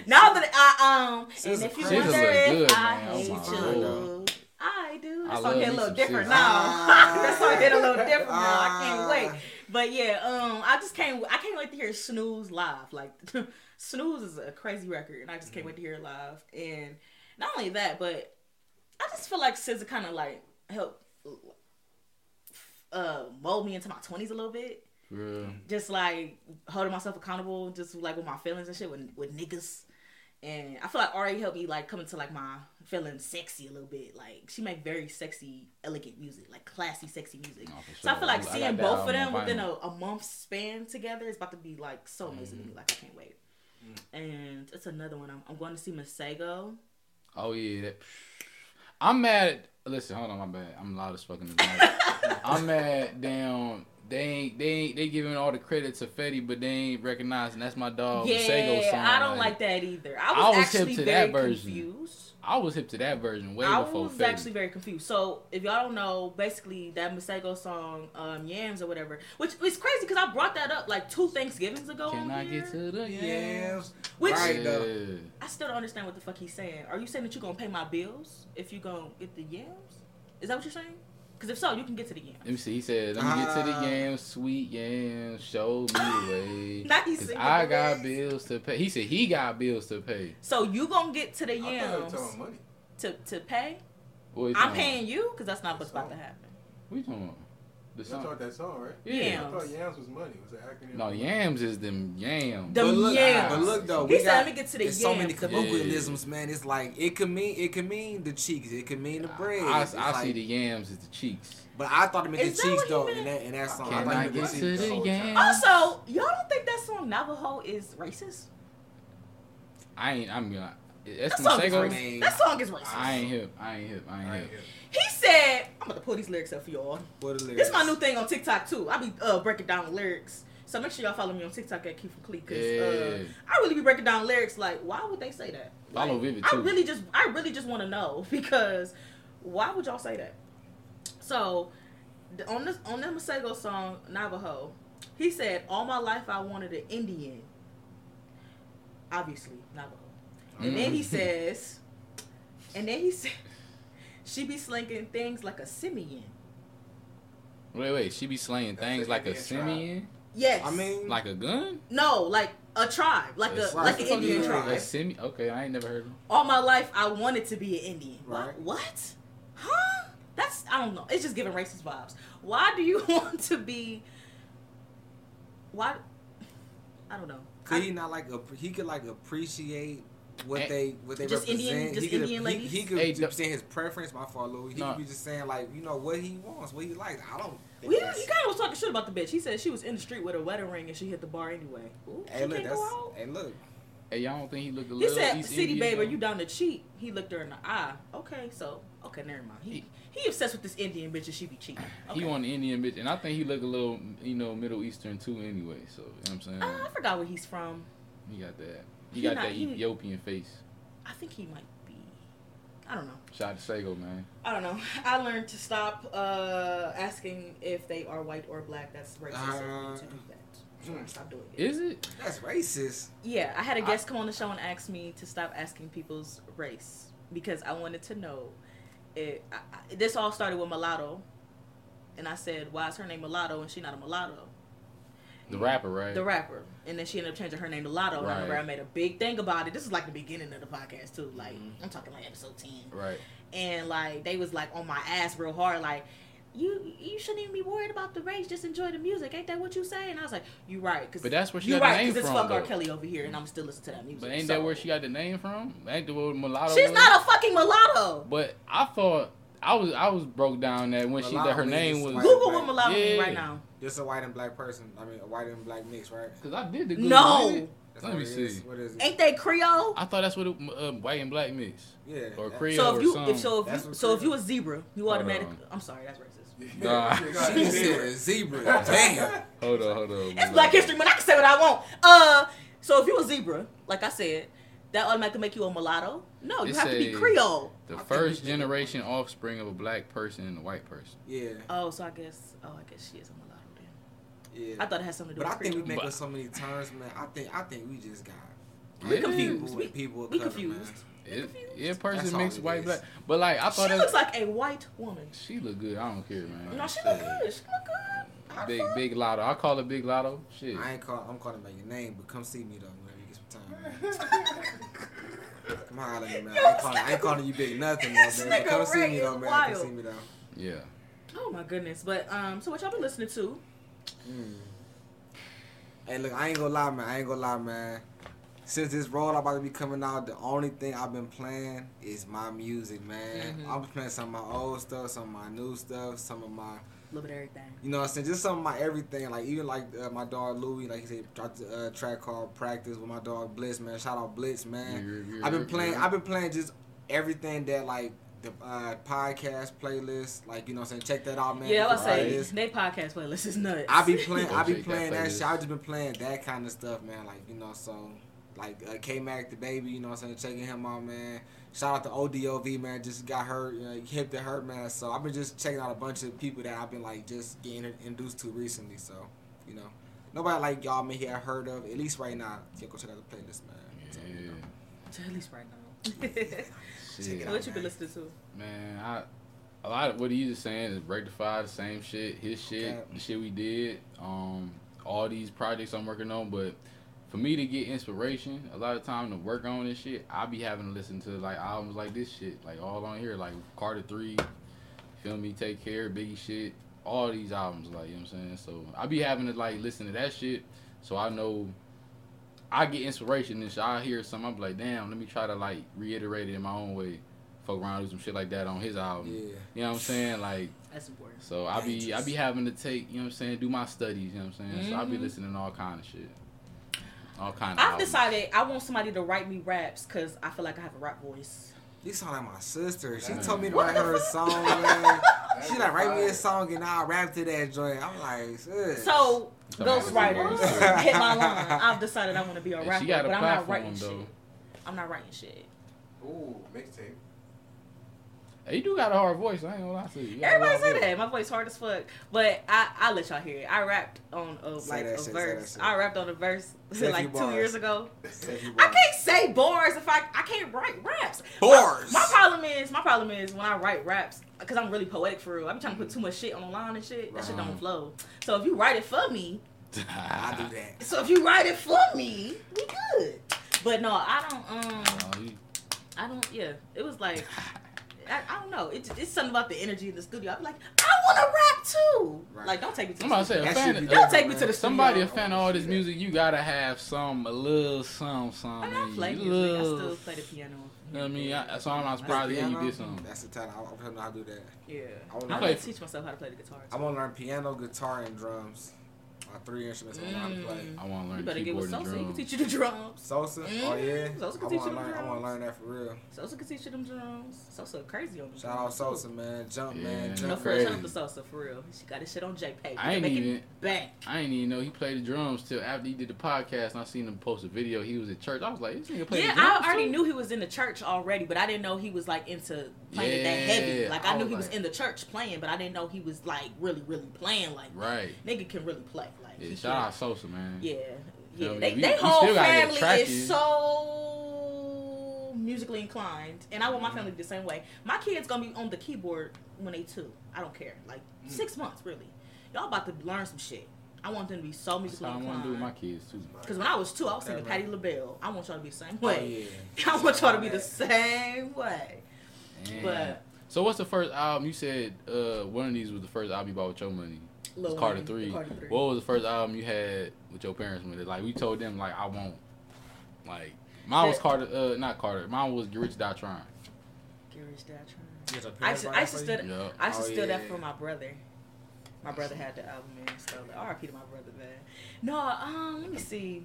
now that I um, and if you crazy. wonder SZA if good, I man. Oh hate my you, God. I do. I That song hit a little different SZA. now. Ah. that song hit a little different now. I Ah. can't wait. But yeah, um, I just can't. I can't wait to hear Snooze live. Like Snooze is a crazy record, and I just can't wait to hear it live. And not only that, but I just feel like SZA kind of like helped uh mold me into my twenties a little bit For real. just like holding myself accountable, just like with my feelings and shit with with niggas, And I feel like Ari helped me like come into like my feeling sexy a little bit. Like she make very sexy, elegant music, like classy, sexy music. No, for So I feel like I seeing that both of them within a, a month span together is about to be like so amazing Mm-hmm. to me. Like I can't wait. Mm. And it's another one. I'm, I'm going to see Masego. Oh yeah, that, I'm mad. Listen, hold on, my bad. I'm loud as fucking. I'm mad. Damn, they ain't they ain't they giving all the credit to Fetty, but they ain't recognizing that's my dog. yeah, Masego song. I don't like that either. I was, I was actually very that confused. I was hip to that version way I before I was Fetty. actually very confused. So if y'all don't know, basically that Masego song, um, Yams or whatever, which is crazy because I brought that up like two Thanksgivings ago. Can on I here. get to the Yams. yams? Which Right, though. Yeah. I still don't understand what the fuck he's saying. Are you saying that you're gonna pay my bills if you gonna get the yams? Is that what you're saying? Because if so, you can get to the yams. Let me see. He said, "Let me get to the Ah. yams, sweet yams. Show me the way. Now he's 'Cause singing I got words. bills to pay." He said he got bills to pay. So you gonna get to the I thought you were yams money. to to pay? I'm talking paying you because that's not what's about to happen. What you talking about? The You song. talked that song, right? Yeah. I thought yams was money. Was it acronym? No, yams is them yams. The But look, yams. but look though, He we said, "Let me get to the there's so many yams." colloquialisms, man. It's like it could mean it could mean the cheeks, it could mean the bread. I, It's I see the yams as the cheeks. But I thought it meant Is the cheeks what he though meant? in that in that song. Can thought I it meant get the to cheeks. the whole yams? Also, y'all don't think that song Navajo is racist? I ain't. I'm gonna. That's That song is Masego. racist. That song is racist. I ain't hip. I ain't hip. I ain't I hip. ain't hip. He said, "I'm gonna pull these lyrics up for y'all." What the This lyrics? is my new thing on TikTok too. I be uh, breaking down the lyrics. So make sure y'all follow me on TikTok at Keith Clee because uh, Yeah. I really be breaking down lyrics. Like, why would they say that? Follow Like, Vivid, I really just, I really just want to know because why would y'all say that? So on this on the Masego song Navajo, he said, "All my life I wanted an Indian." Obviously Navajo. And then he Mhm. says, and then he said, she be slinging things like a simian. Wait, wait. She be slaying That's things the like a Indian tribe. simian, Yes. I mean, like a gun. no, like a tribe, like a That's- like an Right. Indian Yeah. tribe. A simi. Okay, I ain't never heard of. All my life, I wanted to be an Indian. What? Right. What? Huh? That's I don't know. It's just giving racist vibes. Why do you want to be? Why? I don't know. could he not like ap- he could like appreciate what they what they Just represent. Indian- just he could, Indian he, ladies? he could Hey, just saying his preference. My fault, Louis. He No. could be just saying like you know what he wants, what he likes. I don't. Think Well, he, kind of was talking shit about the bitch. He said she was in the street with a wedding ring and she hit the bar anyway. Ooh, Hey, she look, can't that's go out. hey, look. Hey, y'all don't think he looked a little. He little said, East "City Indian, babe, are you down to cheat?" He looked her in the eye. Okay, so okay, never mind. He he obsessed with this Indian bitch and she be cheating. Okay. He want an Indian bitch, and I think he look a little, you know, Middle Eastern too. Anyway, so you know what I'm saying Uh, I forgot where he's from. he got that. He, he got not- that he- Ethiopian face. I think he might be. I don't know. Shout out to Sego, man. I don't know. I learned to stop uh, asking if they are white or black. That's racist Uh, to do that. So I stopped doing it. Is it? That's racist. Yeah, I had a guest come on the show and ask me to stop asking people's race because I wanted to know. It, I, I, this all started with mulatto, and I said, "Why is her name mulatto and she not a mulatto?" The rapper, right? The rapper, and then she ended up changing her name to Latto. And I remember I made a big thing about it. This is like the beginning of the podcast too. Like Mhm. I'm talking like episode ten, Right. and like they was like on my ass real hard, like. You you shouldn't even be worried about the race. Just enjoy the music. Ain't that what you say? And I was like, you right. Cause But that's where she you got right. the name Because it's from, fuck R. Kelly over here, and I'm still listening to that music. But ain't so- that where she got the name from? Ain't the word mulatto? She's was? not a fucking mulatto. But I thought I was I was broke down that when she that her name was white. Google what mulatto mean Yeah. right now. Just a white and black person. I mean, a white and black mix, right? Because I did the Google No. it. That's Let me see. What is it? Ain't they Creole? I thought that's what it, uh, white and black mix yeah. or Creole So if you something. if so if you so if you a zebra, you automatically. I'm sorry, that's racist. Nah. She said zebra. Damn. hold on, hold on. It's Black History Month. I can say what I want. Uh, so if you a zebra, like I said, that automatically make you a mulatto. No, you It have to be Creole. The I first we did generation offspring of a black person and a white person. Yeah. Oh, so I guess oh I guess she is a mulatto then. Yeah. I thought it had something to do with But I with think we Creole. make But- up so many terms, man. I think I think we just got We Yeah. confused. people We, and people we confused. man. It, confused? yeah, person That's mixed white is. black. But like I thought She looks like a white woman. she look good. I don't care, man. No, she look good. She look good. Big big lotto. I call it big lotto. Shit. I ain't call. I'm calling by your name, but come see me though whenever you get some time. Man. Come holler at me, man. I ain't, calling, I ain't calling you big nothing, though, This man. But come see me though, man. Come see me though. Yeah. Oh my goodness. But um, so what y'all been listening to? Mm. Hey, look, I ain't gonna lie, man. I ain't gonna lie, man. since this roll about to be coming out, the only thing I've been playing is my music, man. Mhm. I'm playing some of my old stuff, some of my new stuff, some of my, A little bit of everything. you know, what I'm saying just some of my everything. Like even like uh, my dog Louie, like he said, dropped a uh, track called "Practice" with my dog Blitz, man. Shout out Blitz, man. I've been playing. I've been playing just everything that like the uh, podcast playlist. Like you know, what I'm saying check that out, man. yeah, I was Because say artists- they podcast playlist is nuts. I be playing. Go I be check that playing that, shit. I just been playing that kind of stuff, man. Like you know, so like uh, K Mac the baby, you know, what I'm saying checking him out, man. Shout out to ODOV, man. Just got hurt, you know, hip to hurt, man. So I've been just checking out a bunch of people that I've been like just getting introduced to recently. So you know, nobody like y'all may have heard of at least right now. Yeah, go check out the playlist, man. So, you know. Yeah. At least right now. Shit. out. what you been listening to? Man, I a lot of what he's just saying is rectify the same shit, his shit, Okay. the shit we did, um, all these projects I'm working on. But for me to get inspiration, a lot of time to work on this shit, I be having to listen to like albums like this shit, like all on here, like Carter Three, Feel Me, Take Care, Biggie shit, all these albums, like you know what I'm saying. So I be having to like listen to that shit, so I know. I get inspiration and shit. I hear something, I'm like, damn, let me try to like reiterate it in my own way. Fuck around, do some shit like that on his album. Yeah. You know what I'm saying? Like, That's important. so I be I Dangerous. be having to take, you know what I'm saying, do my studies, you know what I'm saying? So I be Mhm. listening to all kind of shit. All kind of I've albums. decided I want somebody to write me raps because I feel like I have a rap voice. You sound like my sister. She Yeah. told me to What write her a song, man. She like write me a song and I'll rap to that joint. I'm like, sis. So, So ghostwriters, hit my line. I've decided I want to be a rapper, she but I'm not writing though. shit. I'm not writing shit. Ooh, mixtape. Hey, you do got a hard voice. I ain't gonna lie to you. you. Everybody say voice. that. My voice hard as fuck. But I I let y'all hear it. I rapped on a Say like a shit, verse. I rapped on a verse Say a like two bars. years ago. Say a few I can't say bars if I I can't write raps. Bars. My, my problem is my problem is when I write raps because I'm really poetic for real. I be trying to put too much shit on the line and shit. That shit don't flow. So if you write it for me, I do that. so if you write it for me, we good. But no, I don't. Um, Oh, you- I don't. Yeah, it was like. I, I don't know. It's, it's something about the energy in the studio. I'm like, I want to rap too. Right. Like, don't take me to I'm the about to say, studio. a That fan, should be Don't different, take me to the somebody a fan of all this music, you gotta have some, a little some, some. I mean, I play you. music. I still play the piano. You know what I mean? I, so I'm not surprised to hear you did something. That's the talent. I, I don't know how to do that. Yeah. I wanna want to teach myself how to play the guitar. I want to learn piano, guitar, and drums. My three instruments I want to know play. I want to You better get with and Sosa. He can teach you the drums. Sosa? Oh Mm, yeah. Sosa can I teach you to them learn. I want to learn that for real. Sosa can teach you them drums. Sosa crazy on the Shout out drums. Sosa, man. Jump, Yeah, man. man. No, Jump. for real, shout out crazy. to Sosa for real. She got his shit on JPEG. I ain't make even- Bang. I didn't even know he played the drums till after he did the podcast. And I seen him post a video. He was at church. I was like, this nigga play Yeah, the drums Yeah, I already too? knew he was in the church already, but I didn't know he was like into playing it that heavy. Like I I knew was he was in the church playing, but I didn't know he was like really, really playing like. Right. Nigga can really play. Yeah, shout out Sosa, man. Yeah, yeah. They, We- they we whole still gotta get family is so musically inclined, and I want my family to be the same way. My kids gonna be on the keyboard when they two. I don't care. Like Mm. six months, really. Y'all about to learn some shit. I want them to be so That's musically how I want to do with my inclined. kids too. Because when I was two, I was singing Patti LaBelle. I want y'all to be the same Oh, way. yeah. I want y'all to be the same way. And- But so what's the first album you said? Uh, one of these was the first album you bought with your money. It was Lil Carter Wayne, Three. Carter Three. What was the first album you had with your parents with it? Like we told them, like I won't. Like mine was Carter. Uh, not Carter. Mine was Get Rich Die Trying. Get Rich Dad Trying. You got your I parents used, buy I that used to for steal, you? Yeah. I used to Oh, steal that yeah. from my brother. My brother had the album and stuff. Like, R.I.P. to my brother, man. No, um, let me see.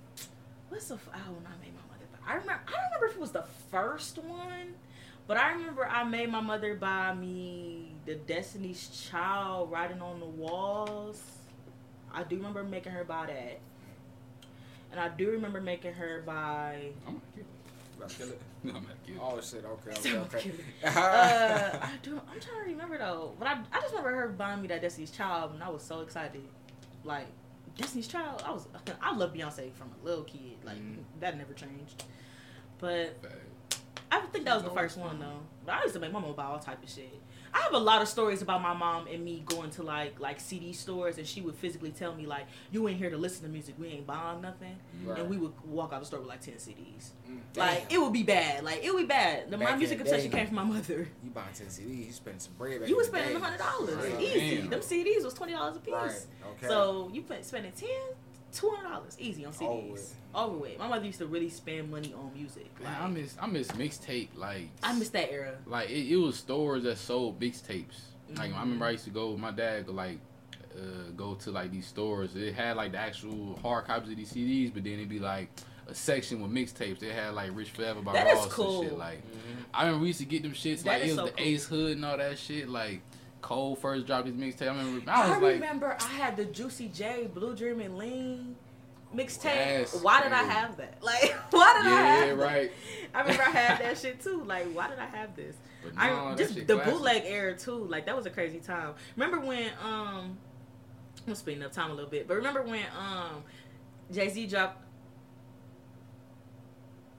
What's the f- album I made my mother buy? I remember. I don't remember if it was the first one, but I remember I made my mother buy me the Destiny's Child writing on the walls. I do remember making her buy that, and I do remember making her buy. I'm not kidding. About to kill it? No, I'm not kidding. Oh shit. Okay. Okay. Okay. uh, I do. I'm trying to remember though, but I, I just remember her buying me that Destiny's Child, and I was so excited. Like Destiny's Child, I was. I love Beyonce from a little kid. Like Mhm. that never changed. But Fact. I think that was the first one though. But I used to make my mom buy all type of shit. I have a lot of stories about my mom and me going to like like CD stores, and she would physically tell me like, "You ain't here to listen to music. We ain't buying nothing." Right. And we would walk out the store with like ten CDs. Mm, Like it would be bad. Like it would be bad. The, my music the obsession day. came from my mother. You buying ten CDs, you spending some bread. back You in was spending day. hundred dollars Right. easy. Damn. Them CDs was twenty dollars a piece. Right. Okay. So you put, spending 10, two hundred dollars easy on CDs. Over with. Over with. My mother used to really spend money on music. Man, I miss I miss mixtape like I miss that era. like it, it was stores that sold mixtapes. Like I Mhm. remember I used to go. With my dad would like uh, go to like these stores. It had like the actual hard copies of these CDs, but then it'd be like a section with mixtapes. They had like Rich Forever by That is Ross cool. and shit. Like Mhm. I remember we used to get them shits. That like it was so the cool. Ace Hood and all that shit. Like Cole first dropped his mixtape. I remember I I, like. remember I had the Juicy J, Blue Dream and Lean mixtape. Yes, why did I have that? Like, why did I have? Yeah, have right. that? I remember I had that shit too. Like, why did I have this? But I no, that just the classic. bootleg era too. Like that was a crazy time. Remember when um I'm speeding up time a little bit, but remember when um Jay Z dropped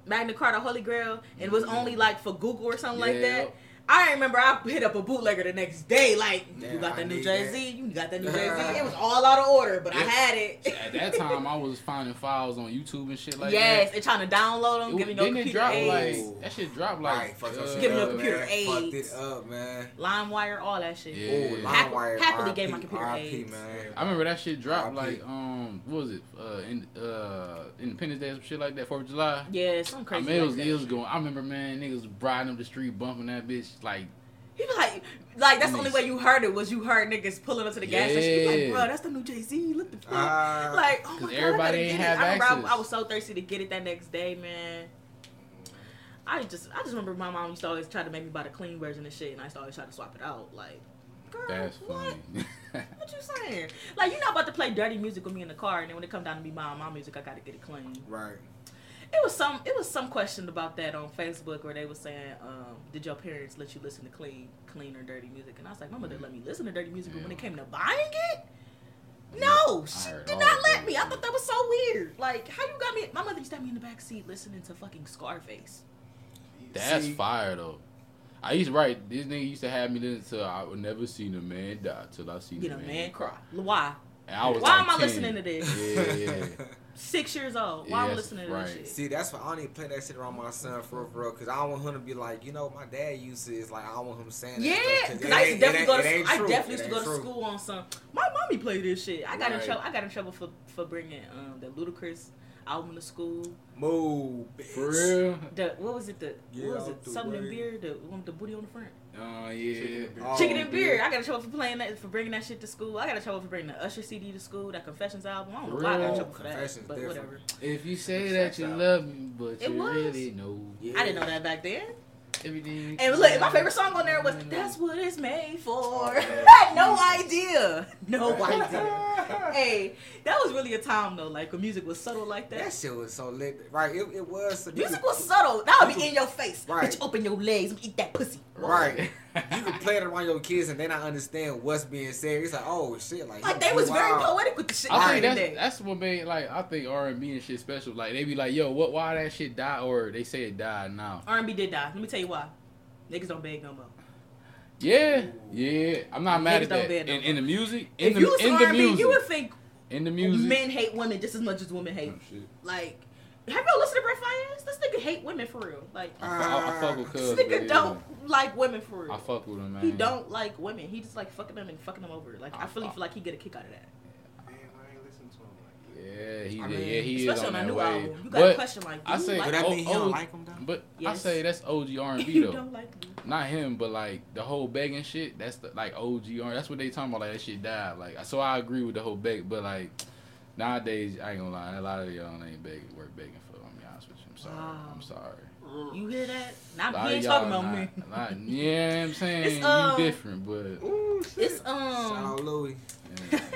Magna Carta Holy Grail and it was only like for Google or something like Yeah. that. I remember I hit up a bootlegger the next day, like you Damn, got I new need Jay. Z, you got that new Jay Z. It was all out of order, but I had it. At that time, I was finding files on YouTube and shit like yes, that. Yes, and trying to download them, It- giving no computer drop aids, like that shit dropped like Right, fucked up uh, shit Giving up, up computer man. aids. Fucked it up, man. LimeWire, all that shit. Yeah. Oh, Happ- LimeWire. happily RIP, gave my computer RIP, AIDS. man. I remember that shit dropped RIP. like um what was it uh in uh Independence Day some shit like that Fourth of July. Yeah, some I crazy. mean it was that. it was going. I remember man niggas riding up the street bumping that bitch like He be like, like that's the only way you heard it was you heard niggas pulling up to the gas station. You Like, bro, that's the new Jay Z. Look the fuck. Ah. like, oh my god, everybody I gotta ain't get have it. I remember I, access. I was so thirsty to get it that next day, man. I just, I just remember my mom used to always try to make me buy the clean version of shit, and I used to always try to swap it out. Like, girl, that's what? What you saying? Like, you're not about to play dirty music with me in the car, and then when it come down to me buying my music, I gotta get it clean. Right. It was some it was some question about that on Facebook where they were saying, um, did your parents let you listen to clean clean or dirty music? And I was like, my mother let me listen to dirty music, but when it came to buying it, no, she did not let me. I thought that was so weird. Like, how you got me? My mother used to have me in the back seat listening to fucking Scarface. That's See- fire though. I used to write this nigga used to have me listen to I would never seen a man die till I seen Get a a man, man cry. Why? And I was Why like am I 10. listening to this? Yeah, yeah. Six years old. Why am I that's listening to right. this shit? See, that's why I don't even play that shit around my son for real, for real, because I don't want him to be like, you know, my dad used to. It's like I don't want him saying. that Yeah, stuff, because it I used to definitely go to. it ain't I true. definitely used to go ain't to true. school on some. My mommy played this shit. I got in trouble. I got in trouble for for bringing um the Ludacris album to school. Move, bitch. For real? The what was it? The Get what was it? Something in way. beer. The one with the booty on the front. Oh yeah. Oh, Chicken and beer. yeah. Oh, I got in trouble for playing that for bringing that shit to school. I got in trouble for bringing the Usher CD to school. That Confessions album. I don't know why I got in trouble for that, Confessions but different. whatever. If you say that you album. love me, but It you was. really know Yeah. I didn't know that back then. everything. And look, my favorite song on there was "That's What It's Made For." Oh, I yeah. had no idea, no idea. hey, that was really a time though. Like when music was subtle like that. That shit was so lit. Right, it, it was. Music was subtle. That would be in your face. Right. Bitch, open your legs and eat that pussy. Right. you can play it around your kids and they not understand what's being said. It's like, oh shit, like Like they was he very poetic with the shit I back think that's day. that's what made like I think R and B and shit special. Like they be like, yo, what? Why that shit die? Or they say it died now. R&B did die. Let me tell you why. Niggas don't beg no more. Yeah, yeah. I'm not mad at that. bend In, in the music, in If the you was in R&B, music, you would think in the music. men hate women just as much as women hate. Oh. Like, have y'all listened to Brent Faiyaz? This nigga hate women for real. Like, I, I, I fuck with this nigga yeah. don't like women for real. I fuck with him, man. He don't like women. He just like fucking them and fucking them over. Like I, I- really I- feel like he get a kick out of that. Damn, I ain't listen to him like Yeah, he, I mean, yeah, he is on on that new way. album. You got but a question like, do I you say- like But that mean he don't like him though. but I say that's OG R&B you though. don't like me. Not him, but like the whole begging shit. That's the like OG R. That's what they talking about. Like that shit died. Like so, I agree with the whole beg. But like nowadays, I ain't gonna lie. A lot of y'all ain't begging, work begging for. I'm be honest with you. I'm sorry. Wow. I'm sorry. You hear that? Not A lot he of ain't y'all talking about not- me. a lot- yeah, I'm saying It's, you um, different, but Ooh, shit. It's Shout um. out Louis. yeah.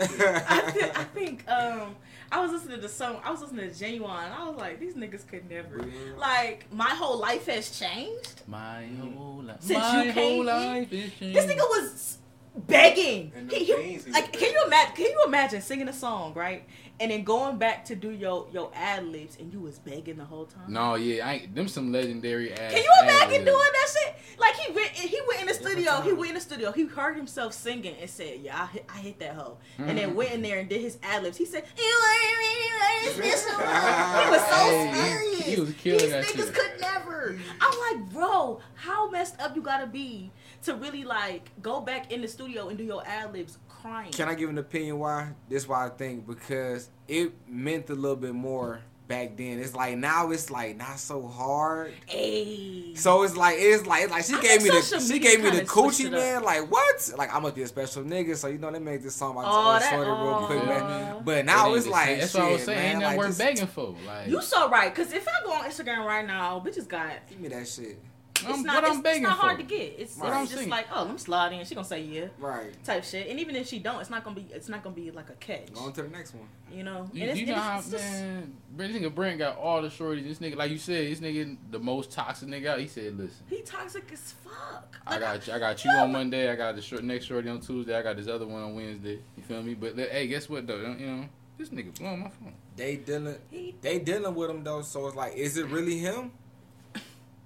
I, th- I think um I was listening to some I was listening to Ginuwine and I was like these niggas could never like my whole life has changed. my whole life, Since my you whole came in, life is This nigga was begging. He, he- like can you imagine can you imagine singing a song right and then going back to do your your ad libs and you was begging the whole time. No, yeah, I ain't, them some legendary ass. Can you imagine doing that shit? Like he went, he went in the studio. He went in the studio. He heard himself singing and said, "Yeah, I hit, I hit that hoe," and then mm. went in there and did his ad libs. He said, "You ain't really special." He was so Hey, he- serious. he was killing These that niggas shit. could never. I'm like, bro, how messed up you gotta be to really like go back in the studio and do your ad libs crying. Can I give an opinion why? This why I think because it meant a little bit more back then. It's like now it's like not so hard. Hey. So it's like it's like it's like she I gave me the she gave me the kinda coochie man. Like what? Like I'm gonna be a special nigga. So you know they made this song about Oh, that- shorty real oh. quick, oh. man. But now ain't it's like same. that's shit, what I was saying. man. ain't nothing like, worth just begging for. Like, You so right, cause if I go on Instagram right now, bitches got give me that shit. It's I'm, not it's, I'm begging it's not hard for. to get. It's, Right. it's just saying. like, oh, let me slide in. She gonna say yeah, Right. type shit. And even if she don't, it's not gonna be it's not gonna be like a catch. Go on to the next one. You know. You, and it's, you know how just, man, this nigga Brent got all the shorties. This nigga, like you said, this nigga the most toxic nigga out. He said, "Listen, he toxic as fuck. I Like, got I got you on Monday. I got the short next shorty on Tuesday. I got this other one on Wednesday. You feel me? But hey, guess what though? You know, this nigga blowing my phone. They dealing He, they dealing with him though. So it's like, is it really him?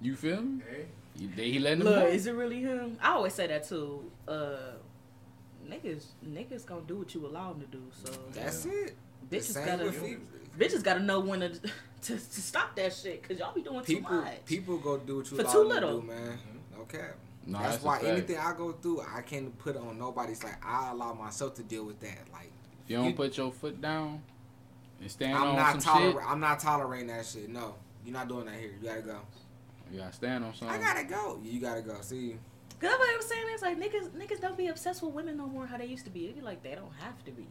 You feel me? Hey, You, they, he letting them look, is it really him? I always say that too. Uh, niggas, niggas gonna do what you allow them to do. So That's it. The bitches same gotta, bitches gotta know when to, to to stop that shit. Cause y'all be doing too people much. people go do what you For allow too them little. to do, man. Okay. No, that's, that's why anything I go through, I can't put it on nobody's. Like I allow myself to deal with that. Like If you don't You- put your foot down and stand I'm on not some toler- I'm not tolerating that shit. No, you're not doing that here. You gotta go. Shit, you gotta stand on something. I gotta go. You gotta go. See, Cause that's what I was saying. It's like niggas, niggas don't be obsessed with women no more how they used to be. They be like they don't have to be.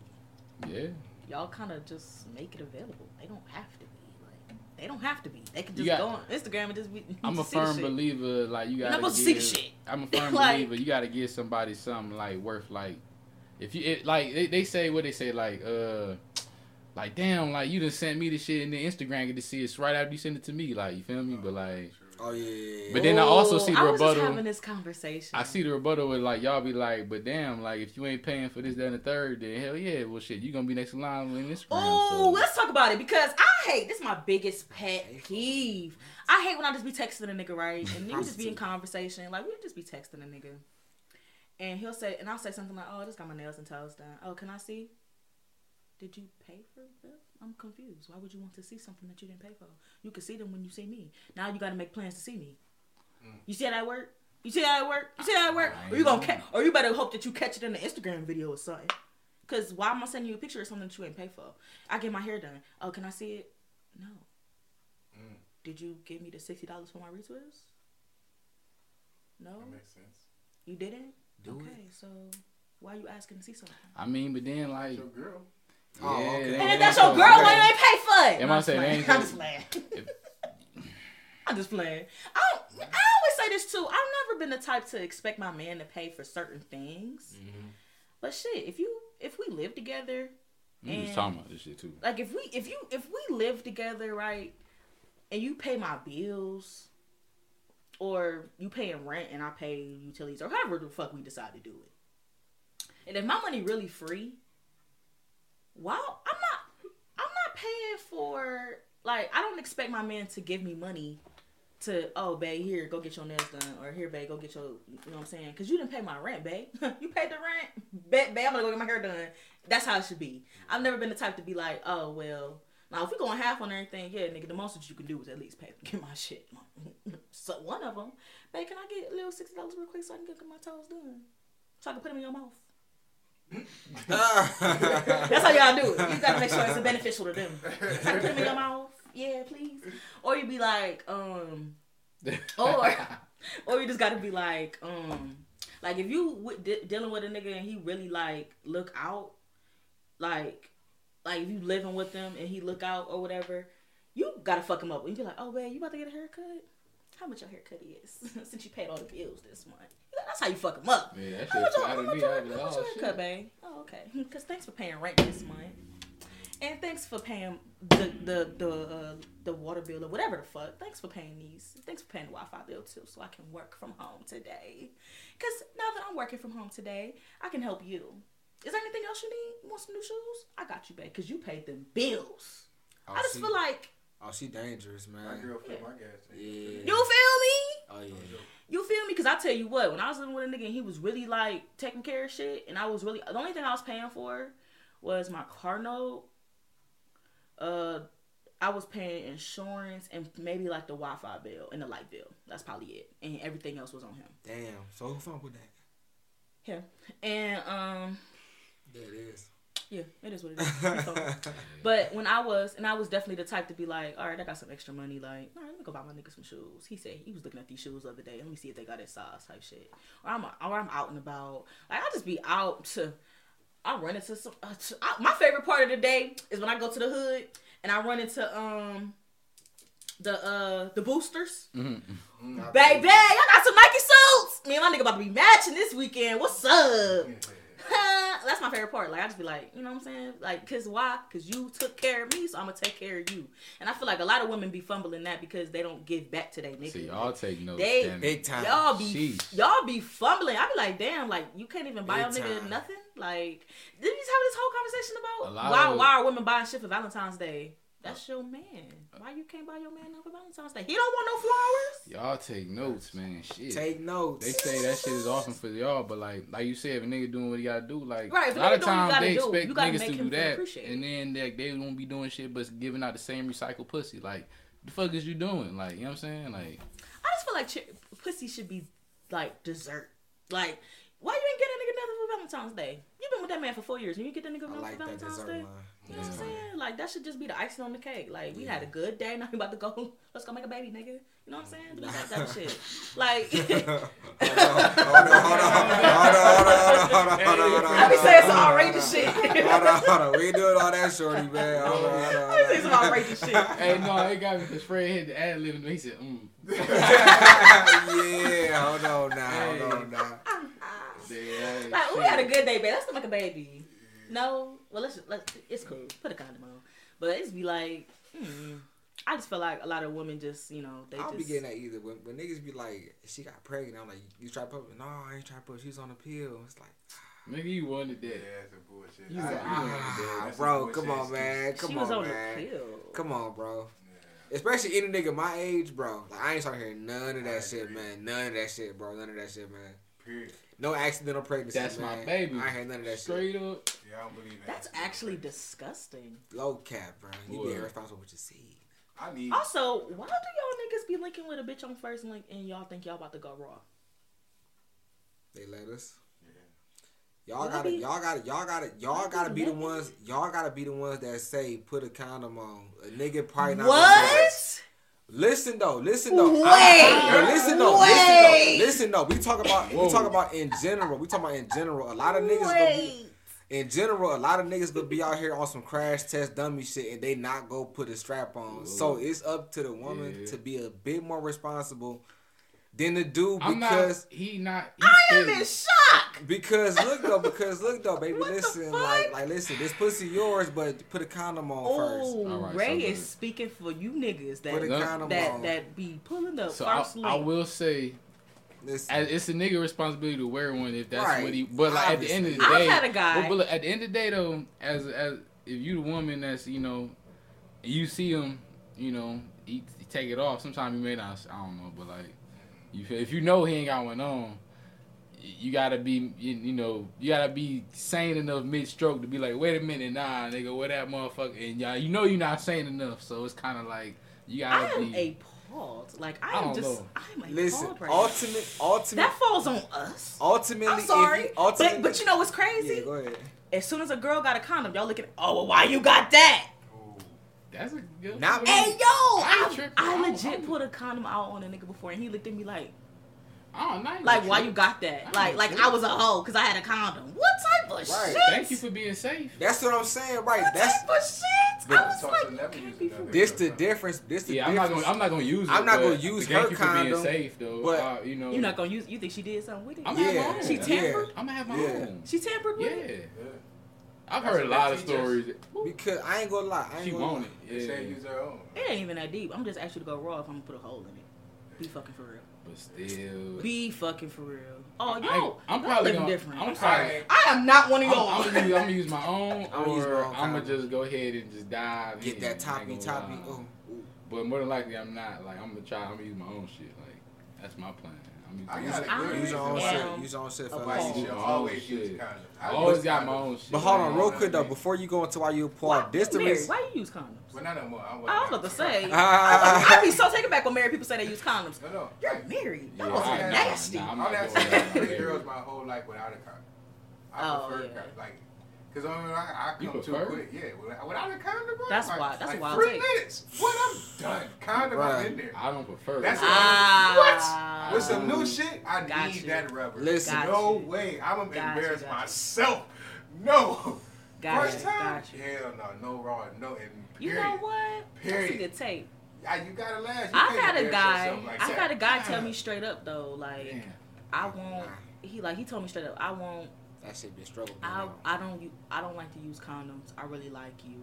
Yeah, Y'all kind of just make it available. They don't have to be. Like they don't have to be. They can just got- go on Instagram and just be. I'm a see the firm shit. believer. Like you gotta not supposed to see give- shit. I'm a firm Like- believer. You gotta give somebody something like worth like if you it, like they, they say what they say like uh like damn like you just sent me the shit and then Instagram get to see it right after you send it to me like you feel me but like oh yeah, yeah, yeah. But then I also see the oh, I was just rebuttal. having this conversation. I see the rebuttal with like y'all be like but damn like if you ain't paying for this that and the third then hell yeah well shit you gonna be next in line on Instagram. Oh, so. let's talk about it because I hate this. Is my biggest pet peeve. I hate when I just be texting a nigga right, and we just be in conversation. Like we just be texting a nigga, and he'll say, and I'll say something like, "Oh, I just got my nails and toes done. Oh, can I see? Did you pay for them? I'm confused. Why would you want to see something that you didn't pay for? You can see them when you see me. Now you got to make plans to see me. You see how that work? You see how that work? You see how that work? Or you gonna ca- or you better hope that you catch it in the Instagram video or something. Cause why am I sending you a picture of something that you ain't pay for? I get my hair done. Oh, can I see it? No. Mm. Did you give me the sixty dollars for my retwist? No, that makes sense. you didn't. Do okay, so why are you asking to see something? I mean but then like It's your girl. Oh, okay. And if that's your so girl, good. why you ain't pay for it? Am No, I I'm saying they I'm just playing. I'm just playing. I I always say this too. I've never been the type to expect my man to pay for certain things. Mm-hmm. But shit, if you if we live together, We was And- talking about this shit too. like if we if you if we live together, right, and you pay my bills, or you paying rent and I pay utilities, or however the fuck we decide to do it, and if my money really free, wow, I'm not I'm not paying for like I don't expect my man to give me money to oh babe here go get your nails done or here babe go get your you know what I'm saying? Because you didn't pay my rent babe you paid the rent? Babe, babe I'm gonna go get my hair done. That's how it should be. I've never been the type to be like oh well now if we going half on everything yeah nigga the most that you can do is at least pay get my shit. So one of them babe can I get a little sixty dollars real quick so I can get my toes done? So I can put them in your mouth that's how y'all do it. You gotta make sure it's beneficial to them. Put them in your mouth. Yeah, please. Or you be like, um, or or you just gotta be like, um, like if you w- de- dealing with a nigga and he really like look out, like, like if you living with them and he look out or whatever, you gotta fuck him up. And You be like, oh man, you about to get a haircut? How much your haircut is since you paid all the bills this month? That's how you fuck them up. Yeah, that How shit much your, flattered how much me. your, I was like, how much oh your haircut, shit. babe? Oh, okay. Because thanks for paying rent this month. And thanks for paying the the the uh, the water bill or whatever the fuck. Thanks for paying these. Thanks for paying the Wi-Fi bill too, so I can work from home today. Cause now that I'm working from home today, I can help you. Is there anything else you need? Want some new shoes? I got you, babe. Cause you paid them bills. Oh, I just she, feel like oh, she dangerous, man. My man. girl filled my gas tank. Yeah. you feel me. Oh yeah. You feel me? Cause I tell you what, when I was living with a nigga and he was really like taking care of shit, and I was really the only thing I was paying for was my car note. Uh, I was paying insurance and maybe like the Wi-Fi bill and the light bill. That's probably it, and everything else was on him. Damn. So who fuck with that? Him and um, Yeah, it is. Yeah, it is what it is. But when I was, and I was definitely the type to be like, all right, I got some extra money. Like, all right, let me go buy my nigga some shoes. He said he was looking at these shoes the other day. Let me see if they got his size type shit. Or I'm, or I'm out and about. Like, I just be out to, I run into some. Uh, to, I, my favorite part of the day is when I go to the hood and I run into um the uh the boosters. Mm-hmm. Baby, I got some Nike suits. Me and my nigga about to be matching this weekend. What's up? That's my favorite part. Like I just be like, you know what I'm saying? Like, cause why? Cause you took care of me, so I'm gonna take care of you. And I feel like a lot of women be fumbling that because they don't give back to their nigga. See, y'all take notes. They- damn. Big time. Y'all be Sheesh. y'all be fumbling. I be like, damn, like you can't even buy your Big nigga time. nothing. Like, did we just have this whole conversation about why of- why are women buying shit for Valentine's Day? That's your man. Why you can't buy your man nothing for Valentine's Day? He don't want no flowers. Y'all take notes, man. Shit. Take notes. They say that shit is awesome for y'all, but like, like you said, if a nigga doing what he gotta do, like Right, if a a lot of times he gotta they do, expect you gotta niggas to do that, and then like, they won't be doing shit but giving out the same recycled pussy. Like, the fuck is you doing? Like, you know what I'm saying? Like, I just feel like ch- pussy should be like dessert. Like, why you ain't get a nigga nothing for Valentine's Day? You been with that man for four years, and you get that nigga nothing like for Valentine's dessert Day. line. You know what I'm saying? Like that should just be the icing on the cake. Like we Yeah. had a good day, now we about to go. Let's go make a baby, nigga. You know what I'm saying? Do that type of shit. Like Hold on, hold on, hold on, hold on, hold on, hold on, hold on. I be saying some outrageous shit. Hold on, hold on. We ain't doing all that, shorty, man. Hold on, hold on. I be saying some outrageous shit. hey, no, it got me because Fred hit the ad lib and he said, mm. yeah, hold on now, hold on now. Yeah, Like we had a good day, babe. Let's go make a baby. No, well let's let's it's cool. Put a condom on. But it's be like, hmm. I just feel like a lot of women just you know they I don't be getting that either. When, when niggas be like, she got pregnant, I'm like, you try to put? No, I ain't trying to put. She's on a pill. It's like, Nigga, you wanted Yeah, that. that's a bullshit. You I- said- ah, That's a bro, bullshit come on, man, come on. she on, was on man, the pill. come on, bro. Yeah. Especially any nigga my age, bro. Like I ain't trying to hear none of I that shit, agree. man. None of that shit, bro. None of that shit, man. Period. No accidental pregnancy. That's my baby. I ain't none of that shit. Straight up. Yeah, I don't believe that. That's actually disgusting. Low cap, bro. You What? be irresponsible with your seed. I need. Also, why do y'all niggas be linking with a bitch on first link and y'all think y'all about to go raw? They let us. Yeah. Y'all gotta, be- y'all gotta, y'all gotta, y'all gotta be be the ones. Y'all gotta be the ones that say put a condom on. A nigga probably not. gonna. What? Listen though, listen though. Wait. But listen though, Wait. listen though, listen though. We talk about, Whoa. we talk about in general. We talk about in general. A lot of niggas gonna be, in general, a lot of niggas gonna be out here on some crash test dummy shit and they not go put a strap on. So it's up to the woman Yeah. to be a bit more responsible than the dude I'm because not. He not. He I am in shock. because look though, because look though, baby, What the listen, fuck? like like listen, this pussy yours, but put a condom on first. Oh, Ray so is good. speaking for you niggas Put a that condom that on. that be pulling up So I, first I link. will say, Listen, as- it's a nigga responsibility to wear one if that's Right. what he. But like at the end of the day, I've day, had a guy. But, but look, at the end of the day though, as as if you the woman that's you know, you see him, you know, he, he take it off. Sometimes you may not. I don't know, but like, you feel, if you know he ain't got one on. You gotta be, you, you know, you gotta be sane enough mid stroke to be like, wait a minute, nah, nigga, where that motherfucker? And y'all, you know, you're not sane enough, so it's kind of like you gotta am be. appalled. Like I I am don't just know. I'm appalled listen, right now. ultimate, ultimate, That falls on us. ultimately. I'm sorry, you- ultimately, but but you know what's crazy? yeah, go ahead. As soon as a girl got a condom, y'all looking. Oh, well, why you got that? Ooh. That's a good. Not point. Hey yo, I I. I I legit I'm- put a condom out on a nigga before, and he looked at me like, Oh, nice. like why you got that? Like like I was a hoe because I had a condom. What type of Right. shit? Thank you for being safe. That's what I'm saying, right? What That's type of shit? But- I was like, to you can't use be this the difference. This the Yeah, I'm not gonna. I'm not gonna use it. I'm not gonna use thank her you for being safe, though. but- uh, you know, You're not gonna use. You think she did something with it? I'm Yeah, gonna have my own. She yeah. tampered. I'm gonna have my Yeah. own. She tampered with Yeah, it. Yeah. I've heard a lot of teach us. stories. because I ain't gonna lie. I ain't She gonna want lie. it. They say Yeah, use their own. It ain't even that deep. I'm just asking you to go raw if I'm gonna put a hole in it. Be fucking for real. but still. Be fucking for real. Oh, I- yo, I'm probably gonna- different. I'm I'm probably- sorry. I am not one of I'm, y'all. I'm, gonna use, I'm gonna use my own, I'm gonna use my own I'm gonna just go ahead and just dive Get in. that I ain't toppy, toppy. Oh, ooh. But more than likely, I'm not. Like I'm gonna try. I'm gonna use my own shit. Like that's my plan. I'm I using got a good Use shit. your own shit. Use your own shit, appalled. Why fellas. you Use my always use shit. condoms. I I always got my own shit. But hold on, real quick though, before you go into why you apply, Why, this the Mary, reason. why you use condoms? Well, not no more. I, I was about to say. Ah. I be so taken back when married people say they use condoms. No, no. You're married. That Yeah, was I- nasty. nah, I'm I'm not not saying girls my whole life without a condom. I Oh, prefer yeah. condom. Like Cause I mean, I, I You come too quick. Yeah, without, without a condom, bro. That's like, why- that's like a wild Three take. minutes. What? I'm done. Condom, I'm Right. in there. I don't prefer. That's it. Ah. what? With some new shit, I need you. that rubber. Listen. Got no you. way. I'm gonna Got embarrass you. myself. No. Got First you, time? got you. Hell no, no raw, no. And You know what? That's a Period. good tape. Yeah, you gotta last. You I've had a guy. like I've that. had a guy tell me straight up though, like Damn. I won't. He like he told me straight up, I won't. That shit be a struggle. I. I don't. u- I don't like to use condoms. I really like you.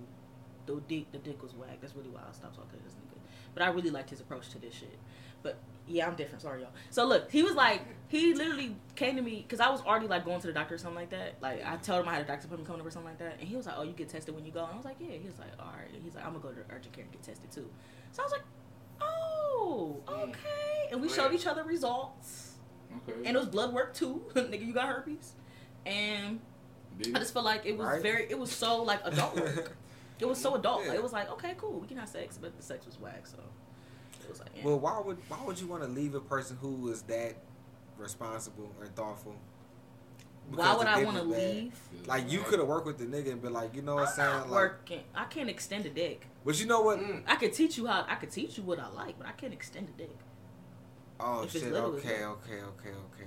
The dick, the dick was whack. That's really why I stopped talking to this nigga. But I really liked his approach to this shit. But yeah, I'm different. Sorry, y'all. So look, he was like, he literally came to me because I was already like going to the doctor or something like that. Like I told him I had a doctor appointment coming up or something like that, and he was like, "Oh, you get tested when you go." And I was like, "Yeah." He was like, "All right." He's like, "I'm gonna go to urgent care and get tested too." So I was like, "Oh, okay." And we showed each other results, Okay. and it was blood work too. Nigga, you got herpes, and Did I just felt like it was Right. very, it was so like adult work. It was so adult. Yeah. Like, it was like, okay, cool, we can have sex, but the sex was whack. So it was like, yeah. Well, why would why would you want to leave a person who is that responsible or thoughtful? why would I want to leave? Like you could have worked with the nigga and be like, you know what I'm I'm saying? not Like, working. I can't extend a dick. but you know what? Mm. I could teach you how. I could teach you what I like, but I can't extend a dick. Oh shit. little, it's Okay, little. okay, okay, okay, okay, okay.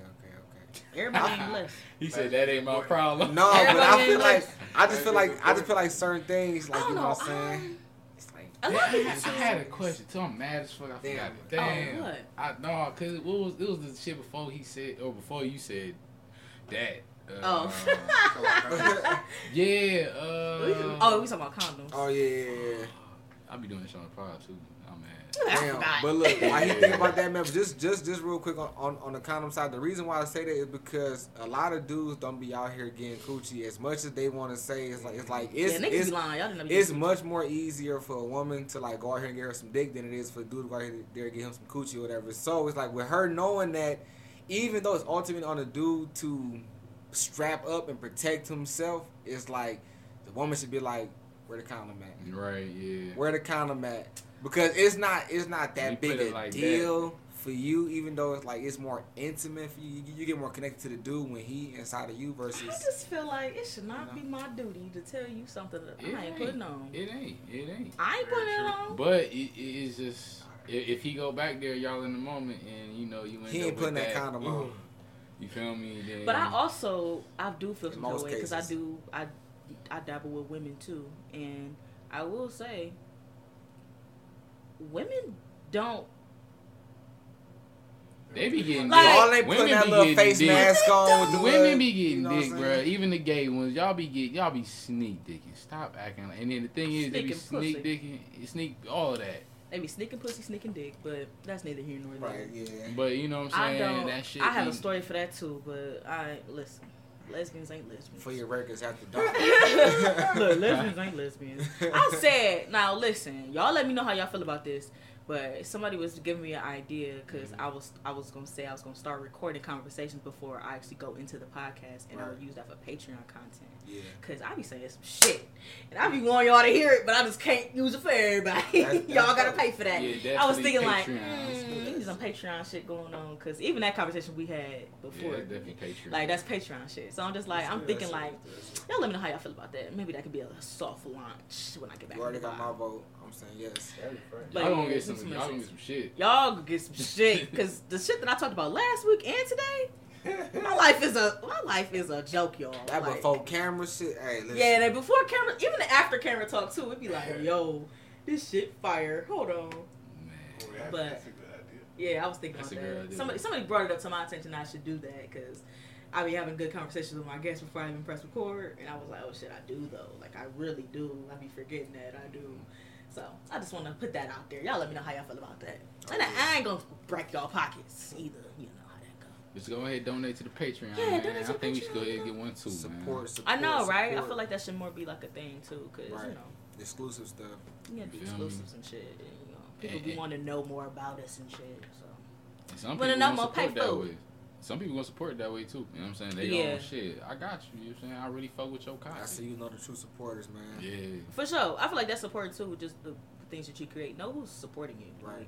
Everybody ain't blessed. He said that ain't my problem. No, but I feel like. I just feel like I just feel like certain things, like you don't know what I'm saying. It's like A Yeah, lot I, had, I had a question too. I'm mad as fuck. I Damn. forgot. it. Damn. Oh, what? I no, cause what was it was the shit before he said or before you said that. Uh, Oh. yeah. Uh, oh, we talking about condoms. oh yeah, yeah, yeah. I be doing this on the pod too. I'm mad. Damn. But look, why you think about that, man? But just, just, just real quick on, on, on the condom side. The reason why I say that is because a lot of dudes don't be out here getting coochie as much as they want to say. It's like, it's like, it's, yeah, niggas it's, lying. Y'all it's much more easier for a woman to like go out here and get her some dick than it is for a dude to go out here there and get him some coochie or whatever. So it's like with her knowing that, even though it's ultimately on the dude to strap up and protect himself, it's like the woman should be like, "Where the condom at? Right. Yeah. Where the condom at?" Because it's not, it's not that put big a like deal for you, even though it's like it's more intimate for you. You, you get more connected to the dude when he inside of you versus. I just feel like it should not You be my duty to tell you something that It I ain't ain't. putting on. It ain't. It ain't. I ain't putting it on. But it, it is just if, if he go back there, y'all in the moment, and you know you end He up ain't with putting that condom on. You feel me? Then, But I also I do feel some most way because I do I I dabble with women too, and I will say women don't they be getting Like- dick. Y'all they Women putting that little face dick. mask on with the The women little- be you getting know dick, I'm bruh. saying? Even the gay ones, y'all be get y'all be sneak dicking. Stop acting like. And then the thing is, they be Sneaking sneak pussy. dicking, sneak all of that. they be sneaking pussy, sneaking dick, but that's neither here nor there. Right, yeah. But you know what I I'm saying? don't. that shit. I have a story for that too, but I listen. Lesbians ain't lesbians. For your records after dark. Look, lesbians ain't lesbians. I said, now listen, y'all let me know how y'all feel about this. But somebody was giving me an idea because I was I was gonna say I was gonna start recording conversations before I actually go into the podcast, and I would use that for Patreon content. Yeah. Cause I be saying some shit, and I be wanting y'all to hear it, but I just can't use it for everybody. That's- y'all gotta pay for that. Yeah, I was thinking like, Patreon. mm, we some Patreon shit going on, cause even that conversation we had before, that's definitely Patreon. like that's Patreon shit. So I'm just like, I'm thinking like, y'all let me know how y'all feel about that. Maybe that could be a soft launch when I get back. You already got my vote. I'm saying yes. Like, y'all gonna get some. some Y'all gonna get some shit. Y'all go get some shit, cause the shit that I talked about last week and today, my life is a my life is a joke, y'all. That Like, before camera shit. Hey, listen. Yeah, and before camera, even the after camera talk too, it'd be like, yo, this shit fire. Hold on. Man. Oh, but- that's a good idea. Yeah, I was thinking That's about a good that. idea. Somebody somebody brought it up to my attention. I should do that because I be having good conversations with my guests before I even press record, and I was like, oh shit, I do though. Like I really do. I be forgetting that I do. So I just want to put that out there. Y'all let me know how y'all feel about that. Oh, and I, I ain't gonna break y'all pockets either. You know how that go. Just go ahead, donate to the Patreon. Yeah, man. donate to I think we should go ahead and get one too, man. Support, support. I know, right? I feel like that should more be like a thing too, cause Right. you know. exclusive stuff. Yeah, gotta do You exclusives and shit. And, you know, people And- be and- want to know more about us and shit. So And some But people enough gonna more pay support food. Way. Some people gonna support it that way too. You know what I'm saying? They Yeah. yeah. shit. I got you. You know what I'm saying? I really fuck with your kind. I content. see you know the true supporters, man. Yeah. for sure, I feel like that's support too. Just the, the things that you create. Know who's supporting you. Right. Like,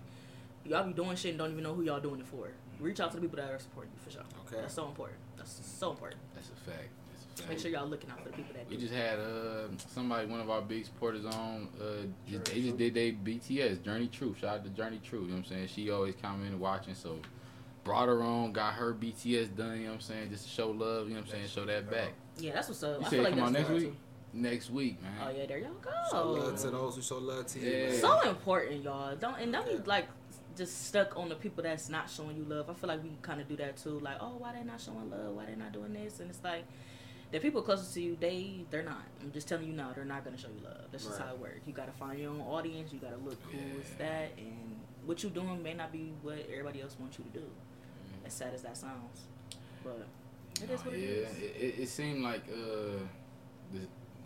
y'all be doing shit and don't even know who y'all doing it for. Reach out to the people that are supporting you for sure. Okay. That's so important. That's so important. That's a fact. That's a Make sure y'all looking out for the people that do. We do. just had uh somebody, one of our big supporters on. Uh, just, they just did they BTS Journey True. Shout out to Journey True. You know what I'm saying? She always commenting, watching. So brought her on, got her BTS done. You know what I'm saying? Just to show love. You know what I'm saying? Show that back. Yeah, that's what's up. You I said feel like come on that's next fun, week. Next week, man. Oh yeah, there y'all go. Show love to those who show love to you. Yeah. man. So important, y'all. Don't and don't be like just stuck on the people that's not showing you love. I feel like we kind of do that too. Like, oh, why they not showing love? Why they not doing this? And it's like the people closest to you, they they're not. I'm just telling you now, they're not gonna show you love. That's just Right. how it works. You gotta find your own audience. You gotta look who is Yeah. that, and what you're doing may not be what everybody else wants you to do. As sad as that sounds, but it is Oh, what yeah, it is. it, it, it seemed like uh, the,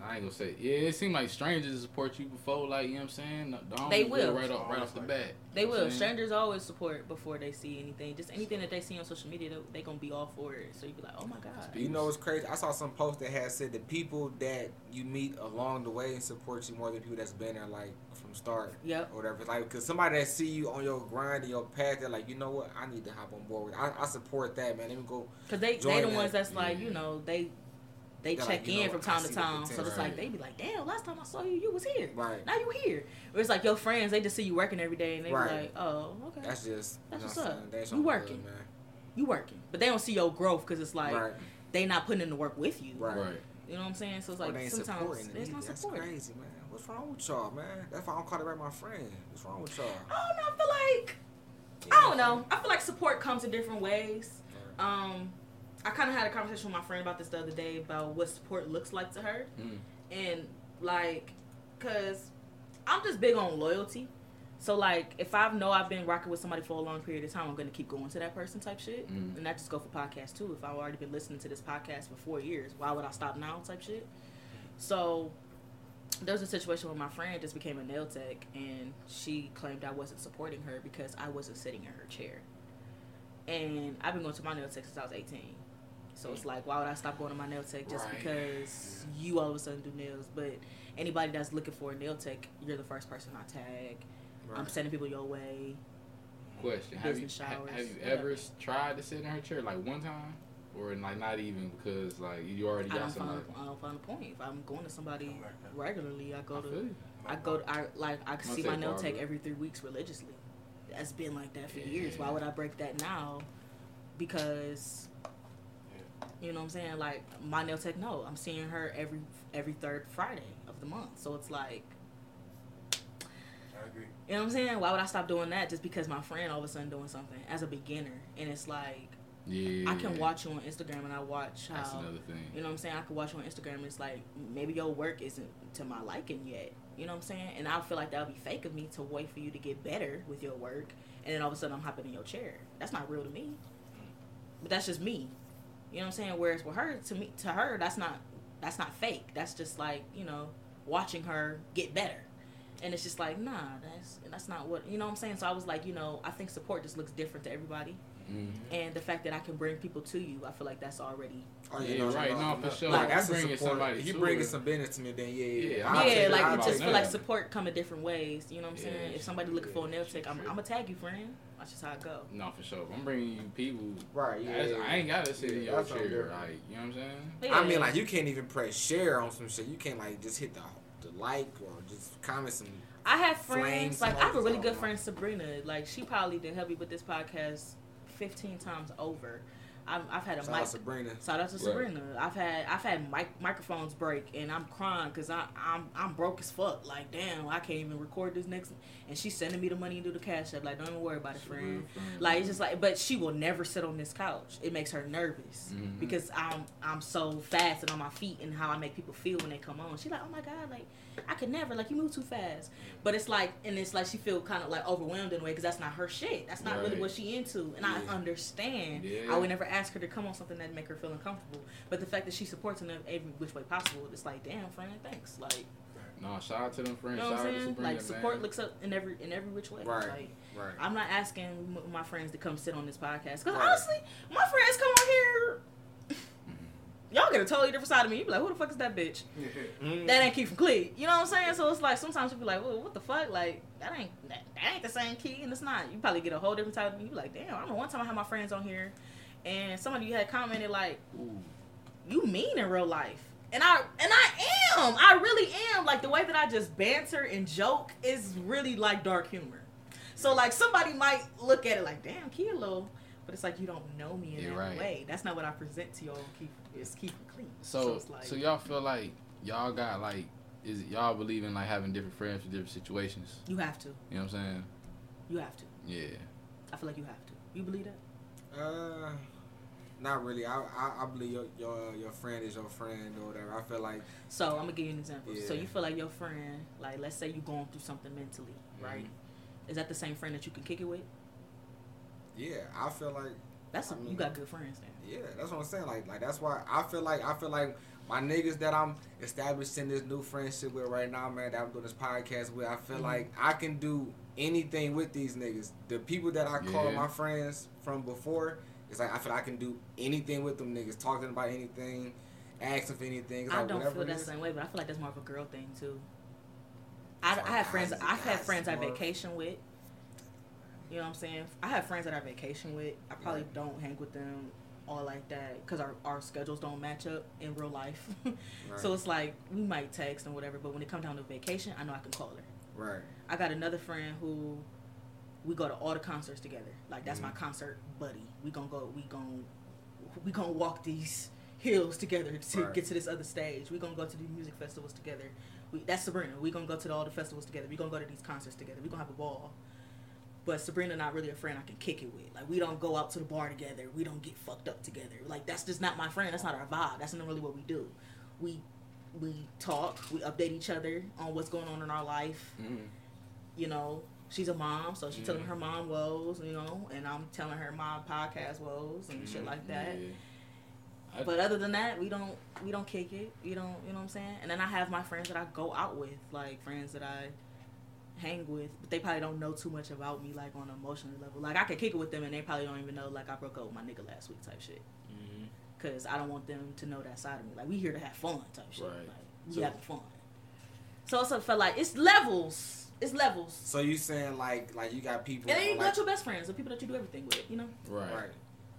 I ain't gonna say. Yeah, it seemed like strangers support you before, like you know what I'm saying. The They will. right off, right off the bat. They You know will. Strangers always support before they see anything. Just anything that they see on social media, they, they gonna be all for it. So you be like, oh my god. You know what's crazy? I saw some post that had said the people that you meet along the way and support you more than people that's been there like from start Yep. or whatever. Like, cause somebody that see you on your grind and your path, they're like, you know what? I need to hop on board with. I, I support that, man. Let me go. Cause they Join they the that. ones that's like you know they they They're check like, in know, from time to time. So potential. it's like they be like, damn, last time I saw you, you was here. Right. Now you here. Or it's like your friends, they just see you working every day and they Right. be like, oh, okay, That's just. That's you know what's up. saying? That's You on good, working. man. you working, but they don't see your growth because it's like right. they not putting in the work with you. Right. Right. You know what I'm saying? So it's like sometimes supporting there's it. no That's support. crazy, man. What's wrong with y'all, man? That's why I don't call it right my friend. What's wrong with y'all? I don't know. I feel like I don't know. I feel like support comes in different ways. Um, I kind of had a conversation with my friend about this the other day about what support looks like to her, Mm. and like, cause I'm just big on loyalty. So like, if I know I've been rocking with somebody for a long period of time, I'm gonna keep going to that person type shit, Mm. and that just go for podcasts too. If I've already been listening to this podcast for four years, why would I stop now? Type shit. So there was a situation where my friend just became a nail tech and she claimed I wasn't supporting her because I wasn't sitting in her chair. And I've been going to my nail tech since I was 18. So it's like, why would I stop going to my nail tech just Right. because you all of a sudden do nails? But anybody that's looking for a nail tech, you're the first person I tag. I'm sending people your way. Question: Have you showers, have you ever tried to sit in her chair like one time, or like not even because like you already got don't, find, somebody? I don't find a point. If I'm going to somebody Something regularly, I go I to. I go to, I like I can see my nail tech every three weeks religiously. That's been like that for Yeah. years. Why would I break that now? Because you know what I'm saying? Like my nail tech, no, I'm seeing her every every third Friday of the month. So it's like I agree. you know what I'm saying? Why would I stop doing that just because my friend all of a sudden doing something as a beginner? And it's like Yeah, I can watch you on Instagram and I watch That's how another thing. you know what I'm saying? I can watch you on Instagram and it's like maybe your work isn't to my liking yet. You know what I'm saying? And I feel like that would be fake of me to wait for you to get better with your work and then all of a sudden I'm hopping in your chair. That's not real to me. But that's just me. You know what I'm saying? Whereas with her to me to her that's not that's not fake. That's just like, you know, watching her get better. And it's just like, nah, that's that's not what you know what I'm saying? So I was like, you know, I think support just looks different to everybody. Mhm. And the fact that I can bring people to you, I feel like that's already Oh, Yeah, right. No, for sure. Like, You that's a bringing support. somebody If you bringing some business to me, then yeah, yeah. Yeah, I'll I'll yeah, like I'll it just take feel it. like support come in different ways. You know what I'm saying? If somebody looking for a nail tech, I'm, True. I'm gonna tag you, friend. That's just how it go. No, for sure. I'm bringing you people. Right, yeah. I, I ain't gotta sit in your that's what I'm chair, like you know what I'm saying. Yeah. I mean, like you can't even press share on some shit. You can't like just hit the the like or just comment some. I have friends like I have a really good friend Sabrina. Like she probably didn't help me with this podcast 15 times over. I've, I've had a Shout mic. out Sabrina. Shout out to Right. Sabrina. I've had I've had mic, microphones break and I'm crying because I I'm I'm broke as fuck. Like damn, I can't even record this next. And she's sending me the money into the cash app. Like don't even worry about it, friend. Like it's just like, but she will never sit on this couch. It makes her nervous Mhm. because I'm I'm so fast and on my feet and how I make people feel when they come on. She's like, oh my god, like I could never, like you move too fast. But it's like, and it's like she feel kind of like overwhelmed in a way because that's not her shit. That's not really what she into, and Yeah. I understand. Yeah. I would never ask her to come on something that make her feel uncomfortable. But the fact that she supports in every which way possible, it's like, damn, friend, thanks. Like, No, shout out to them friends. you know what shout I'm out to saying? Sabrina, Like support man. looks up in every in every which way. Right. Like, Right. I'm not asking my friends to come sit on this podcast because Right. honestly, my friends come on here. Y'all get a totally different side of me. You be like, who the fuck is that bitch? That ain't Key from Clee. You know what I'm saying? So it's like sometimes you be like, well, what the fuck? Like that ain't that, that ain't the same Key, and it's not. You probably get a whole different type of me. You be like, damn. I remember one time I had my friends on here, and somebody you had commented like, Ooh. you mean in real life. And I and I am. I really am. Like the way that I just banter and joke is really like dark humor. So like somebody might look at it like, damn, Kilo. But it's like you don't know me in Yeah, that right. way. That's not what I present to y'all. Keep is keep it clean. So, it's like so y'all feel like y'all got like, is it y'all believe in like having different friends for different situations? you have to. You know what I'm saying? You have to. Yeah. I feel like you have to. You believe that? Uh, not really. I, I I believe your your your friend is your friend or whatever. I feel like So I'm gonna give you an example. So you feel like your friend, like let's say you're going through something mentally, right? Mm-hmm. Is that the same friend that you can kick it with? yeah, I feel like That's I you got good friends then. yeah, that's what I'm saying. Like like that's why I feel like I feel like my niggas that I'm establishing this new friendship with right now, man. That I'm doing this podcast with. I feel Mhm. like I can do anything with these niggas. The people that I call Yeah. my friends from before, it's like I feel like I can do anything with them niggas. Talk to them about anything, ask them for anything. It's I like don't feel that same way, but I feel like that's more of a girl thing too. I, So I have friends. I've had guys friends I vacation with. You know what I'm saying? I have friends that I vacation with. I probably Right. don't hang with them all like that because our, our schedules don't match up in real life. Right. So it's like we might text and whatever, but when it comes down to vacation, I know I can call her. right. I got another friend who we go to all the concerts together. Like that's my Mhm. concert buddy. We gonna go. We gonna we gonna walk these hills together to Right. get to this other stage. We gonna go to the music festivals together. We, that's Sabrina. We gonna go to all the festivals together. We gonna go to these concerts together. We gonna have a ball. But Sabrina not really a friend I can kick it with. Like we don't go out to the bar together. We don't get fucked up together. Like that's just not my friend. That's not our vibe. That's not really what we do. We we talk. We update each other on what's going on in our life Mm. you know, she's a mom, so she's telling me Mhm. her mom woes, you know, and I'm telling her my podcast woes and shit like that. Yeah. I- But other than that, we don't we don't kick it. You don't you know what I'm saying? And then I have my friends that I go out with, like friends that I hang with, but they probably don't know too much about me like on an emotional level. Like I could kick it with them and they probably don't even know like I broke up with my nigga last week type shit. Mhm. Cause I don't want them to know that side of me. Like we here to have fun type shit. Right. Like we So- having fun. So it's a feel like it's levels. It's levels. So you saying like like you got people And then you got like, your best friends, the people that you do everything with, you know? Right. right.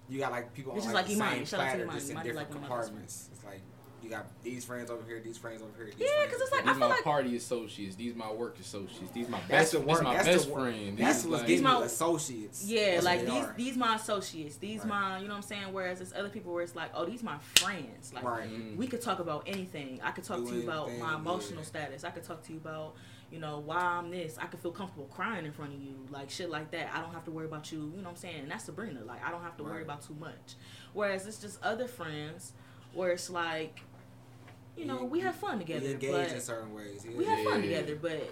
You got like people It's on just like, like the Imani. Shout out to platter, Imani. just in different like one of my best compartments. It's like you got these friends over here, these friends over here. These Yeah, friends 'cause over it's like, here. These I feel my like- party associates. These my work associates. These my That's best. the These work. my That's best the, friend. That's These what's like, getting my- associates. Yeah, That's like these are. these my associates, these Right. my you know what I'm saying. Whereas there's other people where it's like, oh, these my friends. Like right. Mm. we could talk about anything. I could talk Do to you about anything, my emotional yeah. status. I could talk to you about you know why I'm this. I could feel comfortable crying in front of you, like shit like that. I don't have to worry about you. You know what I'm saying? And that's Sabrina. Like I don't have to worry about too much. Whereas it's just other friends where it's like, you know, we have fun You together, engage in certain ways. Yeah. we have fun Yeah. together, but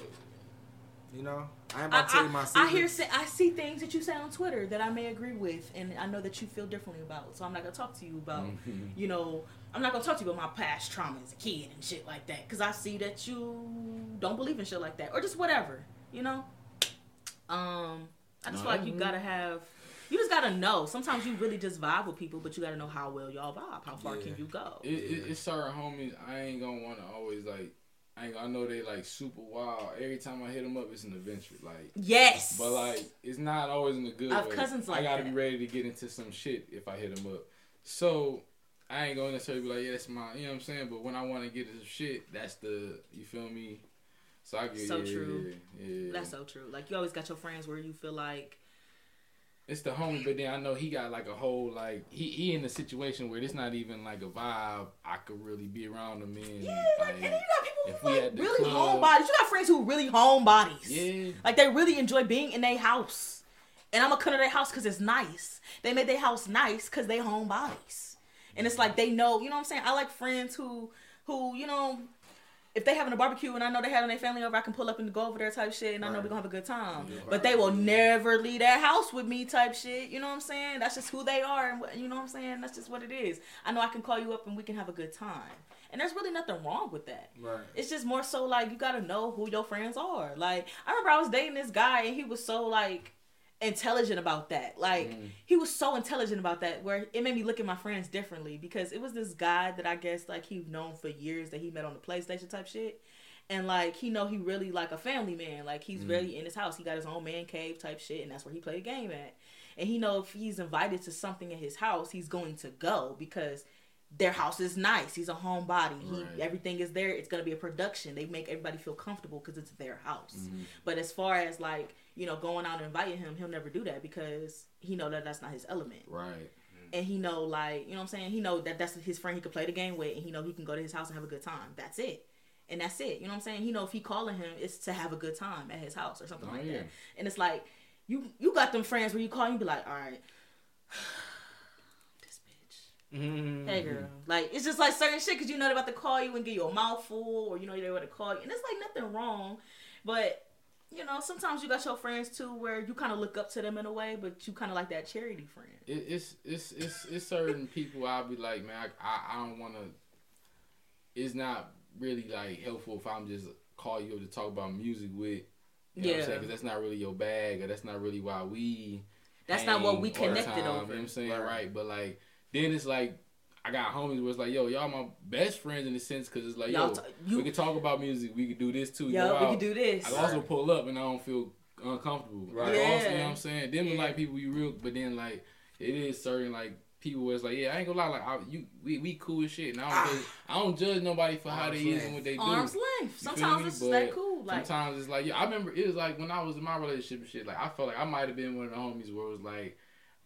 You know, I ain't I, about to tell you my I, secrets. I hear say, I see things that you say on Twitter that I may agree with, and I know that you feel differently about. So I'm not gonna talk to you about, Mhm. you know, I'm not gonna talk to you about my past trauma as a kid and shit like that, because I see that you don't believe in shit like that, or just whatever, you know. Um, I just No, feel I like you gotta have, you just gotta know. Sometimes you really just vibe with people, but you gotta know how well y'all vibe. How far Yeah. can you go? It, it, it's certain homies. I ain't gonna want to always like. I ain't, I know they like super wild. Every time I hit them up, it's an adventure. Like, Yes, but like, it's not always in the good I have way. cousins I gotta that. be ready to get into some shit if I hit them up. So I ain't gonna necessarily be like, yeah, that's my, you know what I'm saying. But when I want to get into shit, that's the, you feel me. So I get So yeah, true. Yeah, yeah. that's so true. Like you always got your friends where you feel like. It's the homie, but then I know he got like a whole like he he in a situation where it's not even like a vibe. I could really be around him in. Yeah, like, and you got people who like really club- homebodies. You got friends who really homebodies. yeah, Like they really enjoy being in their house. And I'm gonna come to their house because it's nice. They made their house nice because they homebodies. And it's like they know, you know what I'm saying? I like friends who who, you know, if they having a barbecue and I know they having their family over, I can pull up and go over there type shit and I know we're gonna have a good time. Yeah. But they will never leave that house with me type shit. You know what I'm saying? That's just who they are and what, you know what I'm saying? That's just what it is. I know I can call you up and we can have a good time. And there's really nothing wrong with that. Right. It's just more so like you gotta know who your friends are. Like I remember I was dating this guy and he was so like intelligent about that. Like Mm. he was so intelligent about that where it made me look at my friends differently because it was this guy that I guess like he known for years that he met on the PlayStation type shit. And like he know he really like a family man. Like he's Mm. really in his house. He got his own man cave type shit and that's where he play a game at. And he know if he's invited to something at his house, he's going to go because their house is nice. He's a homebody. He Right. everything is there. It's gonna be a production. They make everybody feel comfortable because it's their house. Mm-hmm. But as far as like you know going out and inviting him, he'll never do that because he know that that's not his element. Right. And he know like you know what I'm saying. He know that that's his friend he can play the game with, and he know he can go to his house and have a good time. That's it. And that's it. You know what I'm saying? He know if he calling him, it's to have a good time at his house or something Oh, like yeah. that. And it's like you you got them friends where you call and you be like, all right, bitch. Mhm. Hey girl, like it's just like certain shit because you know they're about to call you and give you a mouthful, or you know they're about to call you, and it's like nothing wrong, but you know sometimes you got your friends too where you kind of look up to them in a way, but you kind of like that charity friend. It, it's it's it's it's certain people I'll be like, man, I I, I don't want to. It's not really like helpful if I'm just call you up to talk about music with. You know I'm Yeah. saying? 'Cause that's not really your bag, or that's not really why we. That's not what we hang all the connected time, over. You know what I'm saying? Right. Right. But like, then it's like, I got homies where it's like, yo, y'all my best friends in the sense, because it's like, Y'all yo, t- you- we can talk about music, we can do this too. Yo, go we can do this. I also pull up and I don't feel uncomfortable. Right. Like, also, you Yeah. know what I'm saying? Them Yeah. like people you real, but then like it is certain like people where it's like, yeah, I ain't gonna lie, like I, you, we, we cool as shit, and I don't, Ah. judge, I don't judge nobody for how Arm's they is and what they do. Arm's length. Sometimes it's But that cool. Like Sometimes it's like, yeah, I remember it was like when I was in my relationship and shit. Like I felt like I might have been one of the homies where it was like,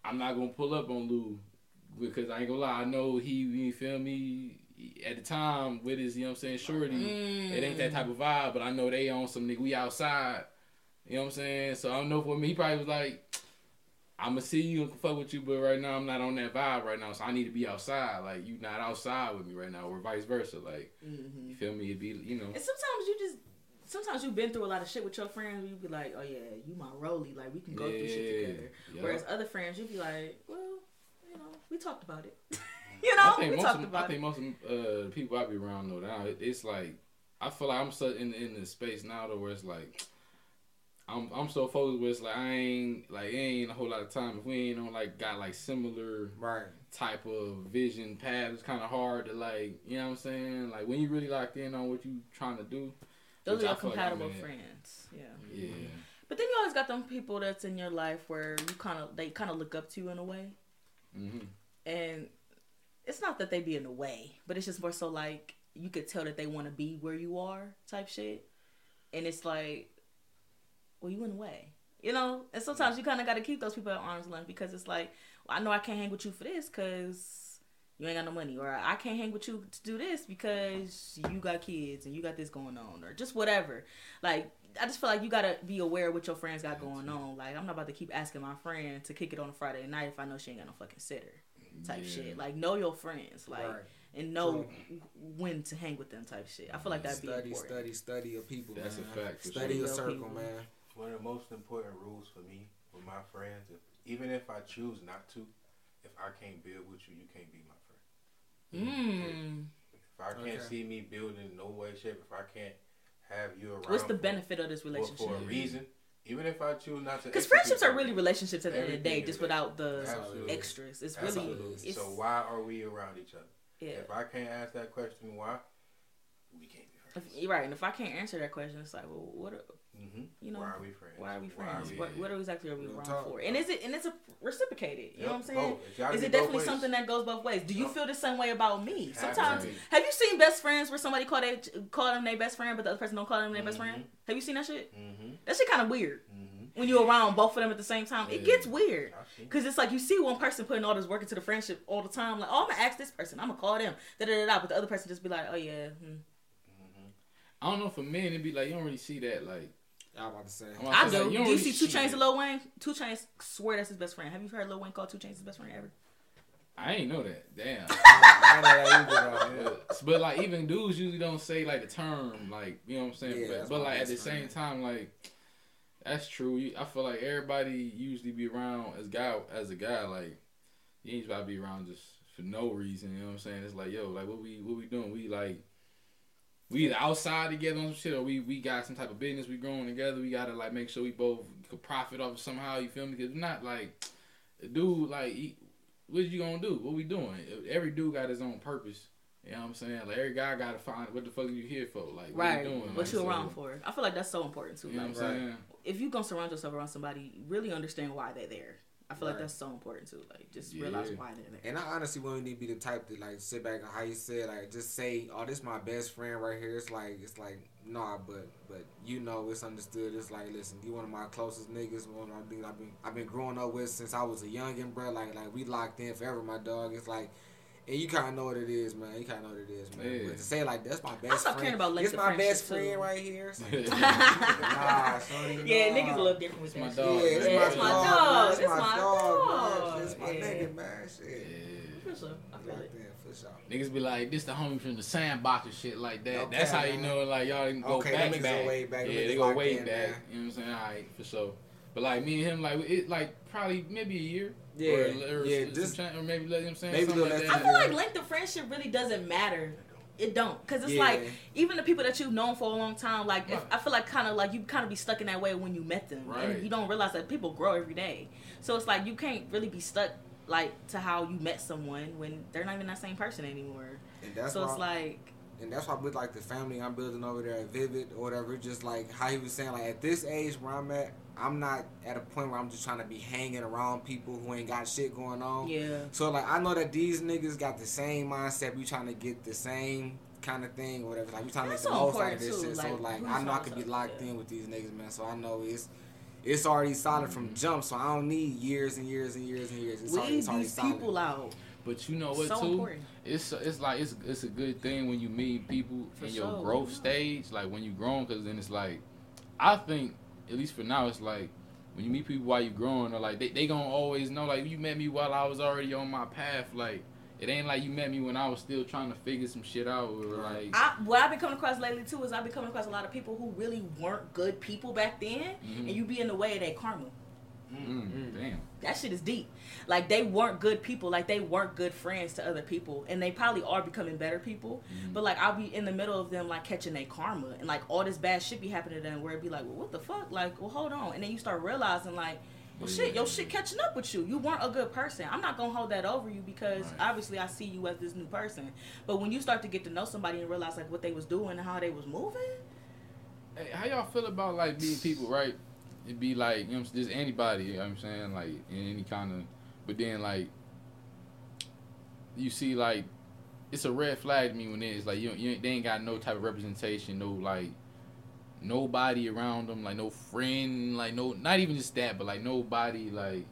I'm not gonna pull up on Lou because I ain't gonna lie, I know he, you feel me. At the time, with his, you know what I'm saying, shorty, mm, it ain't that type of vibe, but I know they on some nigga. We outside. You know what I'm saying? So I don't know for me. He probably was like, I'ma see you and fuck with you, but right now I'm not on that vibe right now. So I need to be outside. Like you not outside with me right now, or vice versa. Like mhm. you feel me? It'd be you know. And sometimes you just sometimes you've been through a lot of shit with your friends you be like, oh yeah, you my rolly, like we can go through shit together. Yeah. Whereas other friends, you'd be like, well, you know, we talked about it. you know, I think we most talked of, about I think most of uh, the people I be around though now, it, it's like I feel like I'm so in in the space now though where it's like I'm I'm so focused where it's like I ain't like it ain't a whole lot of time if we ain't on like got like similar Right. type of vision path. It's kind of hard to like you know what I'm saying. Like when you really locked in on what you trying to do. Those are I your feel like compatible friends. Yeah. Yeah. But then you always got them people that's in your life where you kind of they kind of look up to you in a way, hmm and it's not that they be in the way, but it's just more so like you could tell that they want to be where you are type shit, and it's like, well, you in the way, you know. And sometimes you kind of got to keep those people at arm's length because it's like, well, I know I can't hang with you for this because you ain't got no money, or I can't hang with you to do this because you got kids and you got this going on, or just whatever. Like, I just feel like you gotta be aware of what your friends got going on. Like, I'm not about to keep asking my friend to kick it on a Friday night if I know she ain't got no fucking sitter type Yeah. shit. Like, know your friends, like, Right. and know when to hang with them type shit. I feel like that'd be Study, important. study, study your people. That's man. a fact, Study sure. your circle, people. man. One of the most important rules for me with my friends, if, even if I choose not to, if I can't build with you, you can't be my friend. Mm. If I can't Okay. see me building in no way, shape, if I can't have you around, What's the for- benefit of this relationship? for a reason, even if I choose not to, Because friendships are really relationships at the end of the day, just without the Absolutely. extras. It's That's really, it is. So why are we around each other? yeah. If I can't ask that question, why? We can't be friends. If, right, and if I can't answer that question, it's like, well, what? Are, Mm-hmm. You know, why are we friends? why are we friends? we- what, what exactly are we Real wrong talk. for? And is it and it's a reciprocated? You know what I'm saying? both. Is it definitely something that goes both ways? Do you Yep. feel the same way about me? Has Sometimes, to have you seen best friends where somebody call they call them their best friend, but the other person don't call them their best friend? Have you seen that shit? Mm-hmm. That shit kind of weird Mm-hmm. when you're around both of them at the same time. It gets weird. Cause it's like you see one person putting all this work into the friendship all the time. Like, oh, I'm gonna ask this person. I'm gonna call them. Da da da da. But the other person just be like, oh yeah. Hmm. Mm-hmm. I don't know for men it'd be like you don't really see that like. I was about to say. I'm I to do. say, Do you you, don't really see Two see Chains it. and Lil Wayne? 2 Chainz swear that's his best friend. Have you heard Lil Wayne call 2 Chainz his best friend ever? I ain't know that. Damn. I know that either, but, but, like even dudes usually don't say like the term like you know what I'm saying. Yeah, but but like at best the same time like that's true. I feel like everybody usually be around as guy as a guy like you ain't about to be around just for no reason. You know what I'm saying? It's like yo like what we what we doing? We like. We either outside together on some shit, or we, we got some type of business we growing together. We gotta like make sure we both could profit off it somehow. You feel me? Because not like dude like he, what you gonna do? What we doing? Every dude got his own purpose. You know what I'm saying? Like every guy gotta find what the fuck are you here for? Like what Right. you doing? What Like, you so- around for? I feel like that's so important too. You know Like, what I'm saying? if you gonna surround yourself around somebody, really understand why they're there. I feel like that's so important too. Like just Yeah. realize why they're there. And I honestly wouldn't need to be the type to like sit back and how you said like just say, oh, this my best friend right here. It's like it's like nah, but but you know it's understood. It's like listen, you one of my closest niggas. One of my I've been I've been growing up with since I was a youngin, bro. Like like we locked in forever, my dog. It's like. And you kind of know what it is, man. You kind of know what it is, man. Yeah. But to say like that's my best stopped friend, caring about it's my best friendship, friend right here. It's like, nah, shorty, yeah, nah. niggas a little different with my that. dog. Yeah, it's Yeah, my it's my dog. dog. man. It's my dog. man. It's my Yeah. nigga, man. Shit. Yeah. For sure. I feel Locked it. in, for sure. Niggas be like, this the homie from the sandbox and shit like that. Okay, That's how you know, like, y'all can go Okay, back, them back. go way back. Yeah, they go locked way in, back. man. You know what I'm saying? All right, for sure. But like me and him, like it, like probably maybe a year. Yeah, or, or, yeah, some just- time- or maybe let him say maybe something a little like less I feel like length of friendship really doesn't matter. It don't, cause it's Yeah. like even the people that you've known for a long time. Like if, I feel like kind of like you kind of be stuck in that way when you met them, Right. and you don't realize that people grow every day. So it's like you can't really be stuck like to how you met someone when they're not even that same person anymore. And that's so why, it's like and that's why with like the family I'm building over there at Vivid or whatever. Just like how he was saying, like at this age where I'm at, I'm not at a point where I'm just trying to be hanging around people who ain't got shit going on. yeah, So like I know that these niggas got the same mindset. We trying to get the same kind of thing or whatever. Like we trying to make the most out of this too, shit. so like, like I know I could be locked yeah. in with these niggas, man. So I know it's it's already solid from jump. So I don't need years and years and years and years. It's already, it's already these solid. people out. But you know what so too? important. It's it's like it's it's a good thing when you meet people For in your sure. growth stage, like when you're grown, because then it's like, I think at least for now, it's like when you meet people while you're growing, or like they they gonna always know like you met me while I was already on my path, like. It ain't like you met me when I was still trying to figure some shit out, or like I, what I've been coming across lately too is I've been coming across a lot of people who really weren't good people back then, Mhm. and you be in the way of their karma. Mm, damn. That shit is deep. Like they weren't good people. Like they weren't good friends to other people, and they probably are becoming better people. Mhm. But like I'll be in the middle of them like catching their karma, and like all this bad shit be happening to them. Where it be like, well, what the fuck? Like, well, hold on, and then you start realizing like. Well, shit, your shit catching up with you. You weren't a good person. I'm not gonna hold that over you because Right. obviously I see you as this new person. But when you start to get to know somebody and realize like what they was doing and how they was moving, Hey, how y'all feel about like meeting people, right? It'd be like, you know, just anybody, you know what I'm saying? Like in any kind of but then like you see like it's a red flag to me when it's like you, you they ain't got no type of representation, no like nobody around them, like no friend, like no not even just that, but like nobody like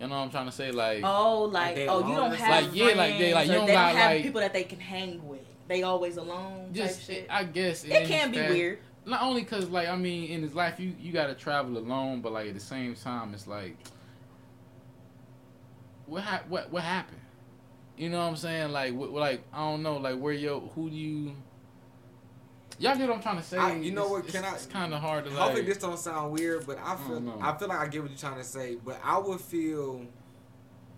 you know what I'm trying to say? Like oh, like they oh, you don't have Like, yeah, like, they- like, you don't they got, don't have like- people that they can hang with. They always alone. just type shit. I guess it can be that- weird. Not only because like i mean in his life you you gotta travel alone but like at the same time it's like what hap- what what happened you know what i'm saying like what, like i don't know like where yo who do you y'all get what i'm trying to say I- you know It's- what, it's, I- it's kind of hard to like Hopefully this don't sound weird, but I feel don't. I, feel like I get what you're trying to say. But I would feel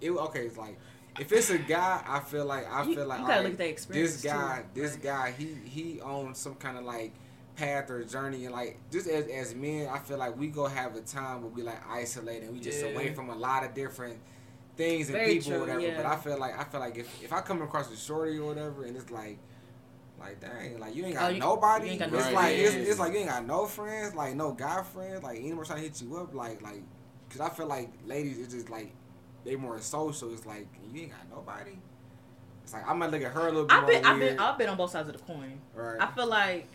it. Okay, it's like if it's a guy, I feel like I You- feel like you gotta right, look at the experience, This guy, too. this guy, he he owns some kind of like path or journey, and like just as as men, I feel like we go have a time where we like isolate and we just Yeah. away from a lot of different things and Very people, or true, whatever. yeah. But I feel like I feel like if if I come across a shorty or whatever, and it's like. Like dang, like you ain't oh, got Oh, you- nobody. you ain't got it's like it's, it's like you ain't got no friends, like no guy friends, like anyone trying to hit you up, like like, cause I feel like ladies it's just like they more social. It's like you ain't got nobody. It's like I might look at her a little bit I've been, more I've been, I've been on both sides of the coin. right. I feel like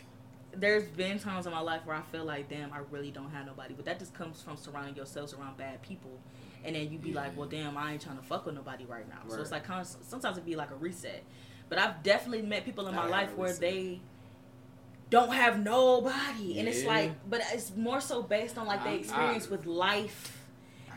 there's been times in my life where I feel like, damn, I really don't have nobody. But that just comes from surrounding yourselves around bad people, and then you'd be like, well, damn, I ain't trying to fuck with nobody right now. So it's like kind of, sometimes it'd be like a reset. But I've definitely met people in my Gotta life where they don't have nobody, and it's like, but it's more so based on like I- their I- experience with life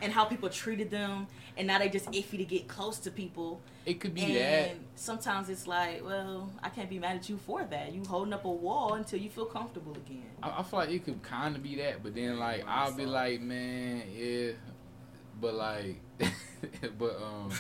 and how people treated them, and now they just iffy to get close to people. it could be And that sometimes it's like, well, I can't be mad at you for that. You holding up a wall until you feel comfortable again. I, I feel like it could kind of be that, but then like I'll be like, man, yeah, but like, but um,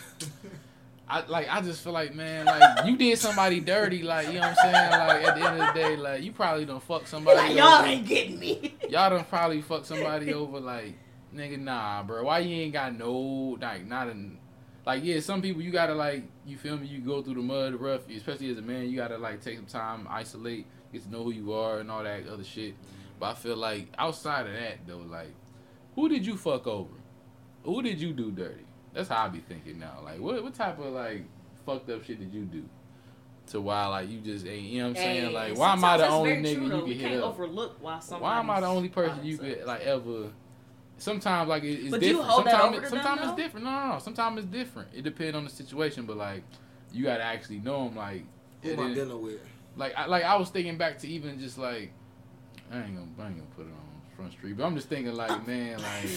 I like I just feel like, man, like you did somebody dirty, like you know what I'm saying, like at the end of the day, like you probably done fuck somebody. Like, y'all ain't getting me. y'all done probably fuck somebody over, like nigga, nah, bro. Why you ain't got no like not in. Like yeah, some people you gotta like you feel me. You go through the mud, the rough, especially as a man. You gotta like take some time, isolate, get to know who you are and all that other shit. But I feel like outside of that though, like who did you fuck over? who did you do dirty? That's how I be thinking now. Like, what what type of like fucked up shit did you do? To why like you just ain't, you know what I'm saying? Hey, like, why am I the only nigga true, you can hit can't up? overlook why. Why am I the only person you could like ever? Sometimes like it- it's But do you different. hold that sometimes over it, to them, it's different. No, no, no. Sometimes it's different. It depends on the situation. But like, you gotta actually know them. Like, Who it am I dealing with? like I like I was thinking back to even just like I ain't gonna I ain't gonna put it on front street, but I'm just thinking like man like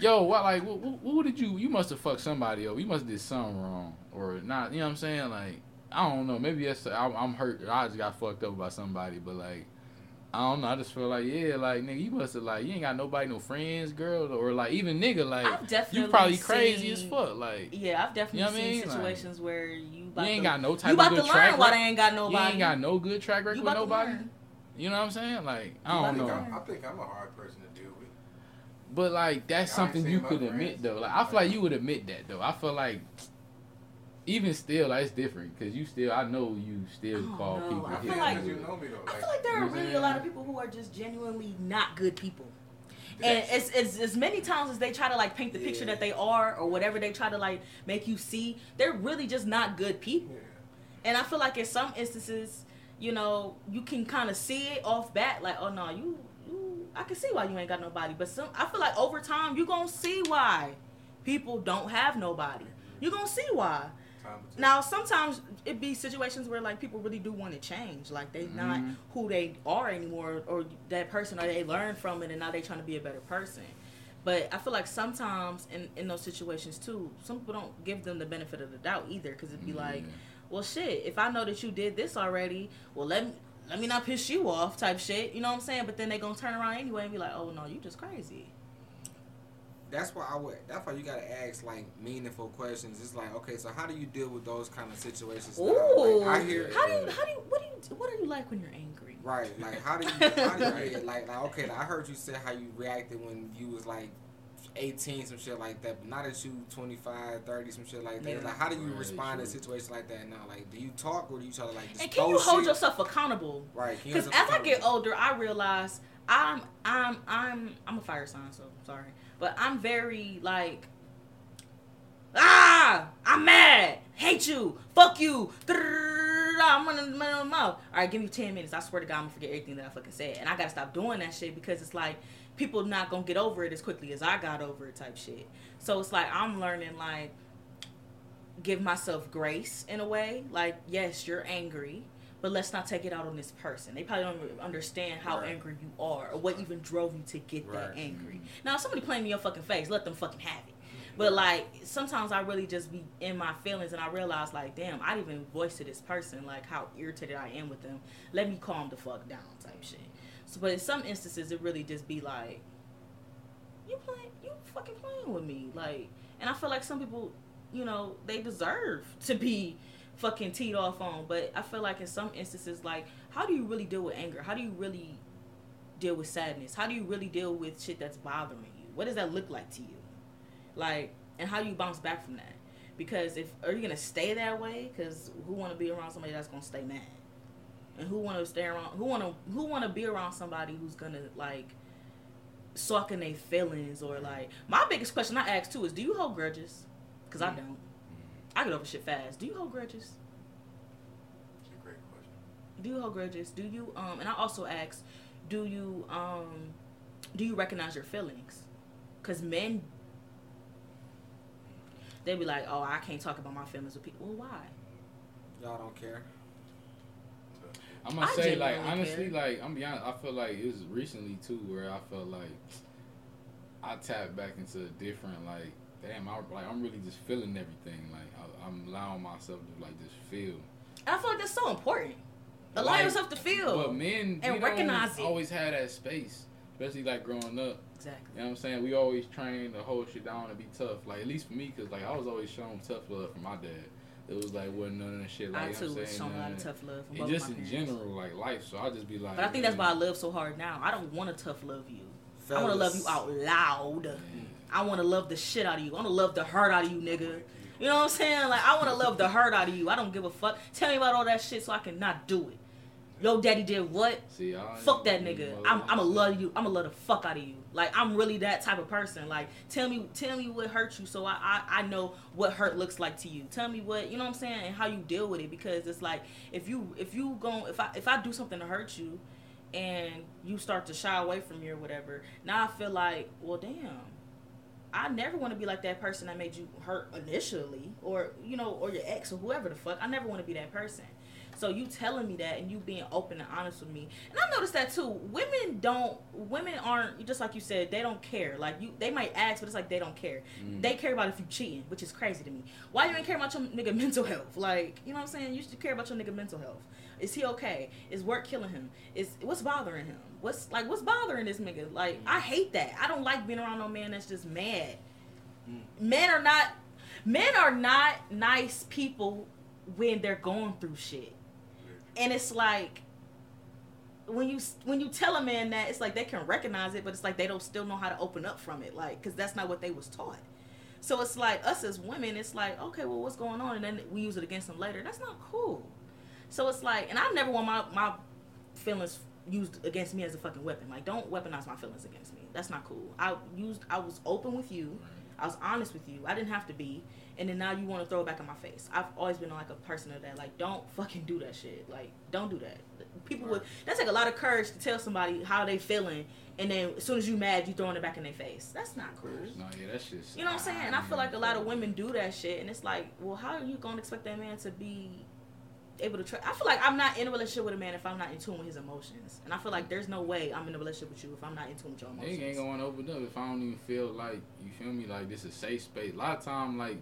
yo what like who, who, who did you you must have fucked somebody up you must have did something wrong or not you know what I'm saying like I don't know maybe that's I'm, I'm hurt I just got fucked up by somebody but like I don't know I just feel like yeah like nigga you must have like you ain't got nobody no friends girl or like even nigga like I've definitely you probably crazy seen- as fuck like Yeah, I've definitely You know what I seen mean? Like, situations where you you ain't to, got no you type of about to good track learn why record they ain't got nobody, you nobody. ain't got no good track record with nobody. You know what I'm saying? Like I don't about think, know. I'm, I think I'm a hard person to deal with. but like that's I something you my could friends. admit though. Like I feel like you would admit that though. I feel like even still, like it's different because you still. I know you still oh, I call don't know. people. I I feel feel like- like you know me though. I feel like there are You know what really a lot of people who are just genuinely not good people. And that's- it's, it's as many times as they try to like paint the picture that they are or whatever they try to like make you see, they're really just not good people. yeah. And I feel like in some instances, you know, you can kind of see it off bat, like, oh no, you, you, I can see why you ain't got nobody. But some, I feel like over time, you gonna see why people don't have nobody. You gonna see why. To Now, sometimes it be situations where like people really do want to change, like they not Mhm. who they are anymore, or that person, or they learn from it, and now they trying to be a better person. But I feel like sometimes in in those situations too, some people don't give them the benefit of the doubt either, because it'd be like, well, shit, if I know that you did this already, well, let me let me not piss you off, type shit. You know what I'm saying? But then they gonna turn around anyway and be like, oh no, you just crazy. That's why I would. That's why you gotta ask like meaningful questions. It's like, okay, so how do you deal with those kind of situations? now? Ooh, Like, I hear. how do you how do you what do you what are you like when you're angry? Right, like how do you, how do you like, like okay, like, I heard you say how you reacted when you was like 18, some shit like that, but not that you 25, 30, some shit like that. Yeah. Like how do you Right, respond to situations like that now? Like do you talk or do you try to like just And can you hold shit? yourself accountable? Right, Because hold as I get older, I realize I'm I'm I'm I'm a fire sign, so sorry, but I'm very like ah, I'm mad, hate you, fuck you. I'm running my mouth. All right, give me ten minutes. I swear to God, I'm gonna forget everything that I fucking said, and I gotta stop doing that shit because it's like people not gonna get over it as quickly as I got over it, type shit. So it's like I'm learning like give myself grace in a way. Like, yes, you're angry, but let's not take it out on this person. They probably don't understand how Right. angry you are or what even drove you to get that Right. angry. Now, if somebody playing in your fucking face, let them fucking have it. Mm-hmm. But like sometimes I really just be in my feelings and I realize like, damn, I didn't even voice to this person like how irritated I am with them. Let me calm the fuck down type shit. So, but in some instances, it really just be like, you playing, you fucking playing with me, like, and I feel like some people, you know, they deserve to be fucking teed off on. But I feel like in some instances, like, how do you really deal with anger? How do you really deal with sadness? How do you really deal with shit that's bothering you? What does that look like to you? Like, and how do you bounce back from that? Because if are you gonna stay that way? Because who want to be around somebody that's gonna stay mad? And who want to stay around? Who want to who want to be around somebody who's gonna like suck in their feelings or like? My biggest question I ask too is, do you hold grudges? Because I mm. don't. I get over shit fast. Do you hold grudges? It's a great question. Do you hold grudges? Do you um? And I also ask, do you um, do you recognize your feelings? Because men, they be like, oh, I can't talk about my feelings with people. Well, why? Y'all don't care. I'm gonna I say like honestly, care. like I'm be honest, I feel like it was recently too where I felt like I tapped back into a different like damn, I like I'm really just feeling everything. Like I, I'm allowing myself to like just feel. And I feel like that's so important. Allow Like, yourself to feel. But men, And recognize it. always had that space, especially like growing up. exactly. You know what I'm saying? We always train to hold shit down and be tough. Like at least for me, cause like I was always shown tough love from my dad. It was like wasn't none of that shit. Like I too was saying? shown a lot of tough love from And just in parents. general, like life. So I just be like. But I think that's why I love so hard now. I don't want to tough love you. I want to love you out loud. man. I want to love the shit out of you. I want to love the hurt out of you, nigga. You know what I'm saying? Like I want to love the hurt out of you. I don't give a fuck. Tell me about all that shit so I can not do it. Yo, daddy did what? See, I Fuck that nigga. I'm I'ma love you. I'ma love the fuck out of you. Like I'm really that type of person. Like tell me tell me what hurt you so I, I I know what hurt looks like to you. Tell me what you know what I'm saying and how you deal with it because it's like if you if you go if I if I do something to hurt you and you start to shy away from me or whatever, now I feel like, well damn. I never want to be like that person that made you hurt initially, or you know, or your ex or whoever the fuck. I never want to be that person. So you telling me that and you being open and honest with me. And I noticed that too. Women don't women aren't just like you said, they don't care. Like you they might ask, but it's like they don't care. Mm. They care about if you cheating, which is crazy to me. Why you ain't care about your nigga mental health? Like, you know what I'm saying? You should care about your nigga mental health. Is he okay? Is work killing him? Is what's bothering him? What's like what's bothering this nigga? Like I hate that. I don't like being around no man that's just mad. Men are not men are not nice people when they're going through shit and it's like when you when you tell a man that it's like they can recognize it but it's like they don't still know how to open up from it like because that's not what they was taught. So it's like us as women it's like okay well what's going on? And then we use it against them later. That's not cool. So it's like and i never want my my feelings used against me as a fucking weapon. Like don't weaponize my feelings against me. That's not cool. I used i was open with you. I was honest with you. I didn't have to be and then now you want to throw it back in my face. I've always been like a person of that. Like, don't fucking do that shit. Like, don't do that. People would. That take a lot of courage to tell somebody how they feeling, and then as soon as you mad, you throwing it back in their face. That's not cool. No, yeah, that's just. You know what I'm saying? And I feel like a lot of women do that shit, and it's like, well, how are you gonna expect that man to be able to trust? I feel like I'm not in a relationship with a man if I'm not in tune with his emotions, and I feel like there's no way I'm in a relationship with you if I'm not in tune with your emotions. Nigga ain't gonna open up if I don't even feel like you feel me like this is safe space. A lot of time like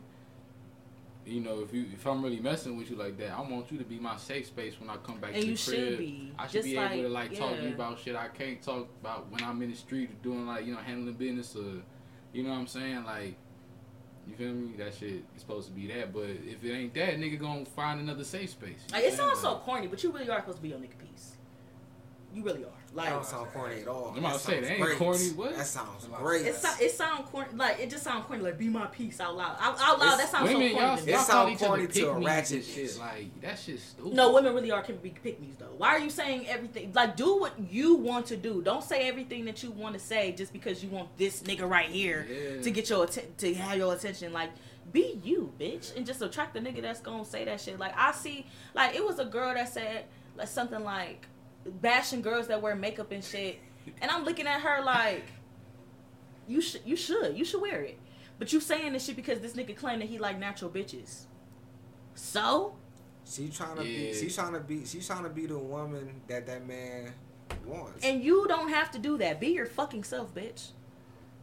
you know, if you if I'm really messing with you like that, I want you to be my safe space when I come back And to the crib. should be. I should Just be like, able to like talk to you about shit I can't talk about when I'm in the street or doing like, you know, handling business or you know what I'm saying? Like you feel me? That shit is supposed to be that. But if it ain't that, nigga gonna find another safe space. Like, it sounds so corny, but you really are supposed to be your nigga piece. You really are. Like, That don't sound corny at all. I'm about That to say, sounds that ain't great. corny, what? That sounds great. It, so, it sound corny, like it just sound corny. Like be my piece out loud. Out, out loud, that sounds Women, so y'all, corny. to me. It y'all sound call corny to a ratchet shit. Like that shit stupid. No, women really are can be pick me's though. Why are you saying everything? Like, do what you want to do. Don't say everything that you want to say just because you want this nigga right here Yeah. to get your atten- to have your attention. Like, be you, bitch, and just attract the nigga that's gonna say that shit. Like, I see, like it was a girl that said like something like bashing girls that wear makeup and shit, and I'm looking at her like, you should, you should, you should wear it. But you saying this shit because this nigga claimed that he like natural bitches. So She trying to Yeah. be. She trying to be. She trying to be the woman that that man wants. And you don't have to do that. Be your fucking self, bitch.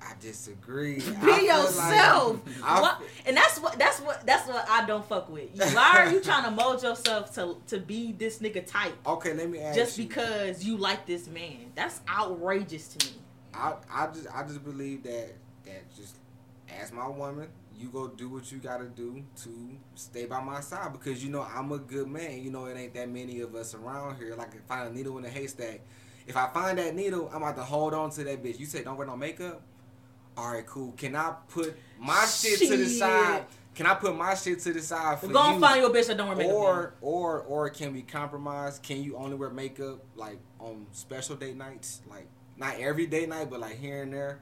I disagree. Be I like- yourself. What- and that's what that's what that's what I don't fuck with. Why are you trying to mold yourself to to be this nigga type Okay, let me ask just you. because you like this man? That's outrageous to me. I I just I just believe that that just as my woman, you go do what you gotta do to stay by my side because you know I'm a good man. You know it ain't that many of us around here. Like if I find a needle in a haystack, if I find that needle, I'm about to hold on to that bitch. You say don't wear no makeup. All right, cool. Can I put my shit, to the side? Can I put my shit to the side for Well, go you? find your bitch that don't wear makeup. or or or can we compromise? Can you only wear makeup like on special date nights? Like not every day night, but like here and there.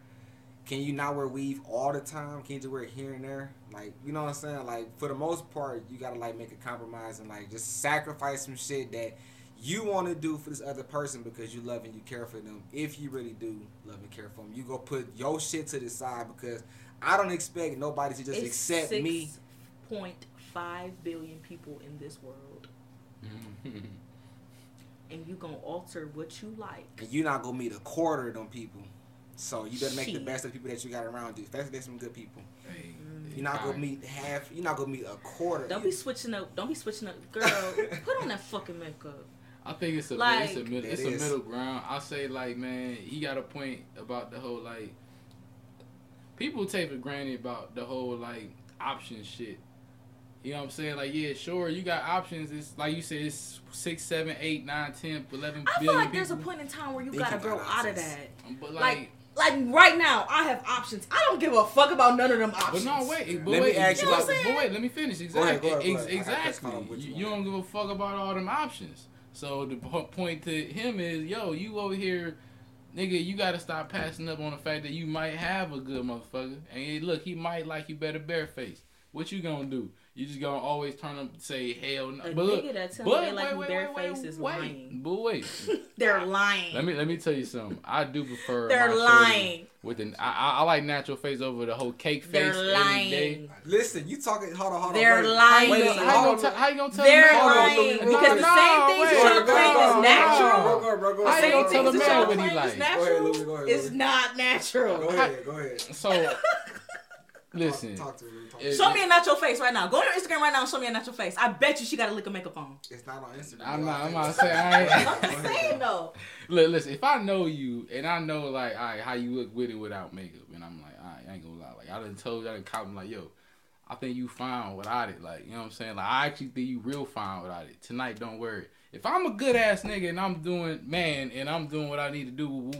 Can you not wear weave all the time? Can you just wear it here and there? Like you know what I'm saying? Like for the most part, you gotta like make a compromise and like just sacrifice some shit that you want to do for this other person because you love and you care for them. If you really do love and care for them, you go put your shit to the side because I don't expect nobody to just It's accept me. Point five billion people in this world, and you gonna alter what you like. and you're not gonna meet a quarter of them people. So you better make the best of the people that you got around you. Especially if there's some good people. Hey, You're not gonna meet half. You're not gonna meet a quarter. Don't be switching up. Don't be switching up, girl. put on that fucking makeup. I think it's a Like- it's a middle it's a middle ground. I say like man, he got a point about the whole like people take for granted about the whole like option shit. You know what I'm saying? Like yeah, sure, you got options. It's like you said, it's six, seven, eight, nine, ten, eleven I feel billion like there's a point in time where you Think gotta about grow out of that. Um, but Like, like, like right now, I have options. I don't give a fuck about none of them options. but options. no wait, but Let me wait, ask you but, what I'm but wait, let me finish. Go ahead, Exactly, go ahead, go ahead. I- I just exactly. You, you you don't give a fuck about all them options. So the point to him is, yo, you over here, nigga, you gotta stop passing up on the fact that you might have a good motherfucker. And look, he might like you better bareface. What you gonna do? You just gonna always turn up and say hell no. A but look, nigga that tell but me they like wait, wait, bareface wait, is wait, lying. But wait, They're lying. let me let me tell you something. I do prefer. They're my shorty lying. With an, I, I- I like natural face over the whole cake face They're every day. lying. Listen, you talking? Hold on, hold on. They're wait. lying. Wait a How second, you hold gonna on. How you gonna tell They're a man? Hold lying Louis, because the no, same things wait, y'all no, claim is natural. Bro, go, go, How The same gonna tell things man y'all what he claim is like? Go ahead, natural Louis, go ahead, is not natural. Go ahead, go ahead. So listen, Talk, talk to me. Talk to It- me. Show me a natural face right now. Go on your Instagram right now and show me a natural face. I bet you she got a lick of makeup on. It's not on Instagram. I'm not. I I'm not saying. I ain't, I'm just saying though. Look, listen. If I know you and I know like, right, how you look with it without makeup, and I'm like, I ain't gonna lie. Like I done told you, I done caught him like, yo, I think you fine without it. Like you know what I'm saying. Like I actually think you real fine without it. Tonight, don't worry. If I'm a good ass nigga and I'm doing man and I'm doing what I need to do,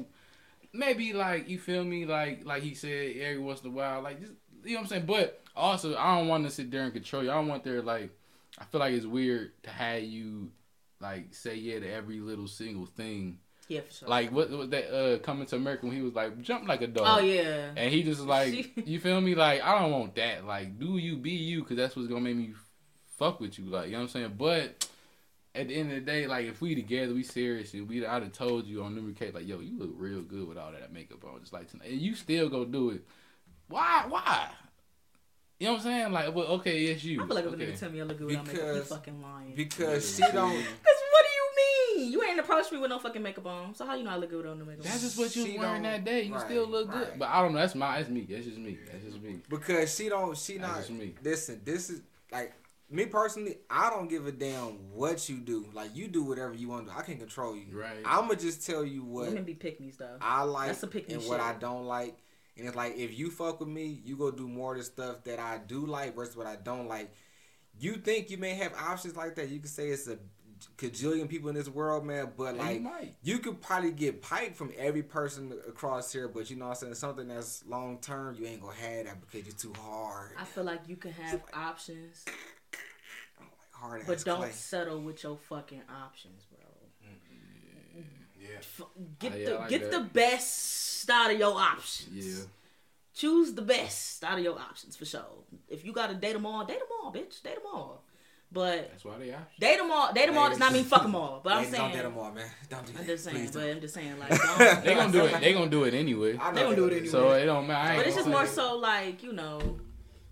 maybe like you feel me, like like he said every once in a while, like just you know what I'm saying. But also, I don't want to sit there and control you. I don't want there like I feel like it's weird to have you like say yeah to every little single thing. Yeah, for sure. Like what was that uh coming to America when he was like jump like a dog. oh yeah. And he just like you feel me like I don't want that. Like do you be you cuz that's what's going to make me fuck with you like you know what I'm saying? But at the end of the day like if we together we serious and we I'd have told you on number K like yo you look real good with all that makeup on just like tonight. And you still go do it. Why why? You know what I'm saying? Like well okay, it's you. I feel like if a okay. nigga tell me I look good without makeup, he Because- fucking lying. Because she don't. Cause what do you mean? You ain't approached me with no fucking makeup on. So how you know I look good without no makeup That's just what you was She wearing that day. You right, still look good. But I don't know. That's my. That's me. That's just me. That's just me. Because she don't. She That's not. just me. Listen, this is like me personally. I don't give a damn what you do. Like you do whatever you want to. do. I can control you. Right. I'ma just tell you what Women be pick me stuff. I like That's a pick me and what shit. I don't like. And it's like if you fuck with me, you go do more of the stuff that I do like versus what I don't like. You think you may have options like that? You can say it's a cajillion people in this world, man. But And like you could probably get piped from every person across here. But you know what I'm saying? Something that's long term, you ain't gonna have that because you're too hard. I feel like you can have options, oh, like hard but don't clay. settle with your fucking options, bro. Mm, yeah. F- Get Oh, yeah, the like get that. the best out of your options. Yeah. Choose the best out of your options for sure. If you gotta date them all, date them all, bitch. Date them all. But That's why they option. date them all. Date them all does not mean fuck them all. But I'm saying. don't get them all, man. Don't do that. I'm just saying. Please But don't. I'm just saying. Like, don't, They gonna do it. They gonna do it anyway. I know They gonna do it anyway. So it don't matter. But it's just more say- so like you know,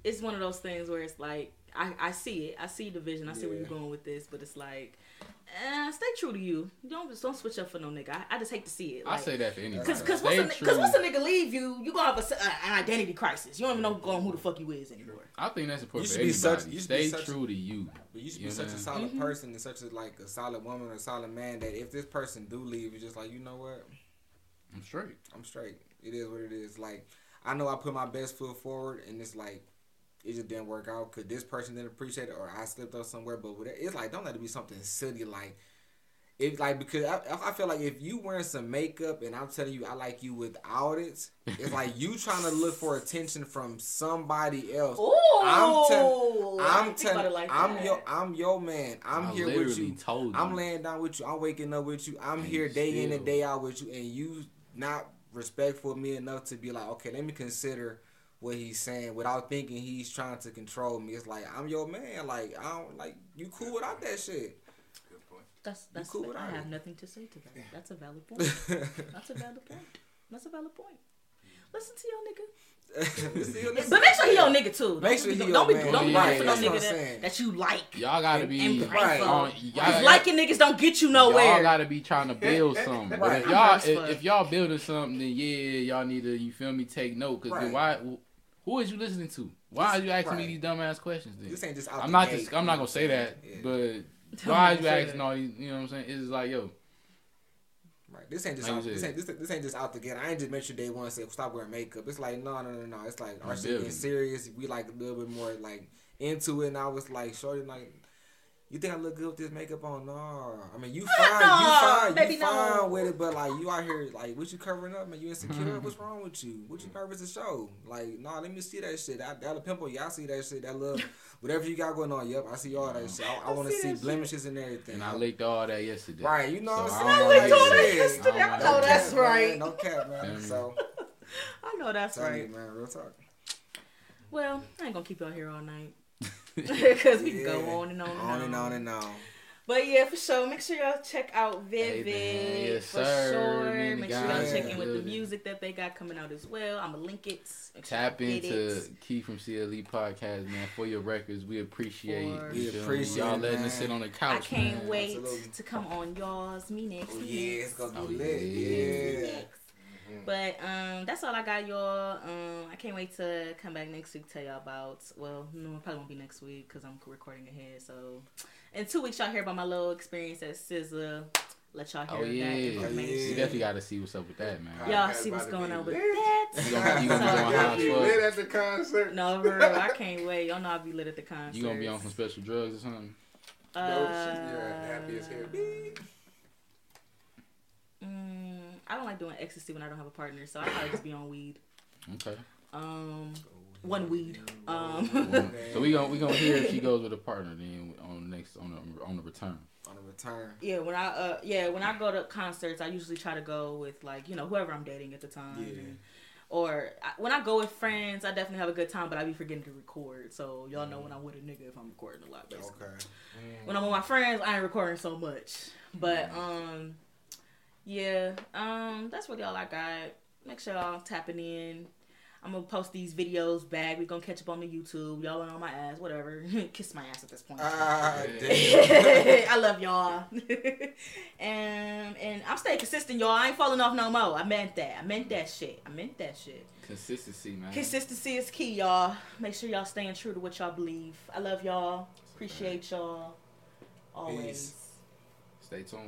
it's one of those things where it's like I, I see it, I see the vision, I see where you're going with this, but it's like, eh, stay true to you. Don't don't switch up for no nigga. I, I just hate to see it. I say that for anybody. Cause, cause, once Stay a, true. cause once a nigga leave you, you gonna have a, s- a- an identity crisis. You don't even know going who the fuck you is anymore. I think that's important You for should be such- you should be Stay such- true to you. But you should You be know such a what solid Mhm. person and such a like a solid woman or a solid man that if this person do leave, it's just like you know what, I'm straight. I'm straight. It is what it is. Like I know I put my best foot forward, and it's like it just didn't work out because this person didn't appreciate it, or I slipped up somewhere. But it's like don't let it be something silly like. If like because I, I feel like if you wearing some makeup and I'm telling you I like you without it, it's like you trying to look for attention from somebody else. Ooh, I'm tell- I I'm didn't think about telling it like I'm that. your I'm your man. I'm I here with you. told you. I'm laying down with you. I'm waking up with you. I'm And here day in and day out with you, and you not respectful of me enough to be like, okay, let me consider what he's saying without thinking he's trying to control me. It's like I'm your man. Like I don't like you cool without that shit. Good point. That's that's. cool I have it. nothing to say to that. That's a valid point. That's a valid point. That's a valid point. Listen to your nigga. But make sure he your nigga too. Make Don't sure be, he don't be, your man. don't be Yeah, looking for no that's nigga that, that you like. Y'all gotta and, be and pray Right. for. on. Y'all, liking niggas don't get you nowhere. Y'all gotta be trying to build something. But if y'all if, if y'all building something, then yeah, y'all need to you feel me take note. Cause then why? Who is you listening to? Why are you asking me Right. these dumbass questions? Then This ain't just out I'm the not gate. just I'm not gonna say that, Yeah. but why are you asking all these? You know what I'm saying? It's just like yo, Right. This ain't just Like out, this ain't this, this ain't just out the gate. I ain't just sure day one say stop wearing makeup. It's like no no no no. It's like our shit getting serious. We like a little bit more like into it. And I was like, shorty, like You think I look good with this makeup on? Nah. I mean you No, fine, you fine, baby, you fine no. with it, but like you out here, like what you covering up, man? You insecure? Mhm. What's wrong with you? What you nervous to show? Like, nah, let me see that shit. That that little pimple, y'all see that shit? That little whatever you got going on. Yep, I see all that shit. I, I I want to see see that shit. blemishes and everything. And I licked all that yesterday. Right, you know So what I I'm don't saying? know I how licked you all that yesterday. I I know don't that's cap, right. Man. No cap, man. So, I know that's tell you, right. man, real talk. Well, I ain't gonna keep y'all here all night because we can go Yeah. on and on and On and on and on. But yeah, for sure. Make sure y'all check out Hey, Vivid man. Yes, for sir. sure. Me Make sure y'all guys check in in with the music that they got coming out as well. I'm gonna link it. Make sure Tap y'all into it. Key from CLE podcast, man, for your records. We appreciate, For We feel appreciate y'all it, letting us sit on the couch. I can't man. wait Absolutely. to come on y'all's me next. Oh yeah, it's gonna Oh, be lit. yeah. Yeah. Next. But um, that's all I got, y'all. Um, I can't wait to come back next week tell y'all about. Well, no, it probably won't be next week because I'm recording ahead. So, in two weeks, y'all hear about my little experience at SZA. Let y'all hear Oh, yeah. that Oh, information. We definitely got to see what's up with that, man. Y'all Podcast see what's going on with lit. that. You gonna- you gonna be on So- how Be lit at the concert. No, for real, I can't wait. Y'all know I'll be lit at the concert. You gonna be on some special drugs or something? Uh, No, shit, you're happy as hell. Mm, I don't like doing ecstasy when I don't have a partner, so I probably just be on weed. Okay. Um, one weed. Um, So we gonna we gonna hear if she goes with a partner then on the next on the on the return. On the return. yeah, when I uh yeah when I go to concerts, I usually try to go with like you know whoever I'm dating at the time. Yeah. and- or I, when I go with friends, I definitely have a good time, but I be forgetting to record. So y'all know when I'm with a nigga if I'm recording a lot. Basically. Okay. when I'm with my friends, I ain't recording so much. But um, yeah, um, that's really all I got. Make sure y'all tapping in. I'm gonna post these videos back. We gonna catch up on the YouTube. Y'all are on my ass, whatever. Kiss my ass at this point. Ah, Yeah. damn. I love y'all. and and I'm staying consistent, y'all. I ain't falling off no more. I meant that. I meant that shit. I meant that shit. Consistency, man. Consistency is key, y'all. Make sure y'all staying true to what y'all believe. I love y'all. Appreciate y'all. Always. Peace. Stay tuned.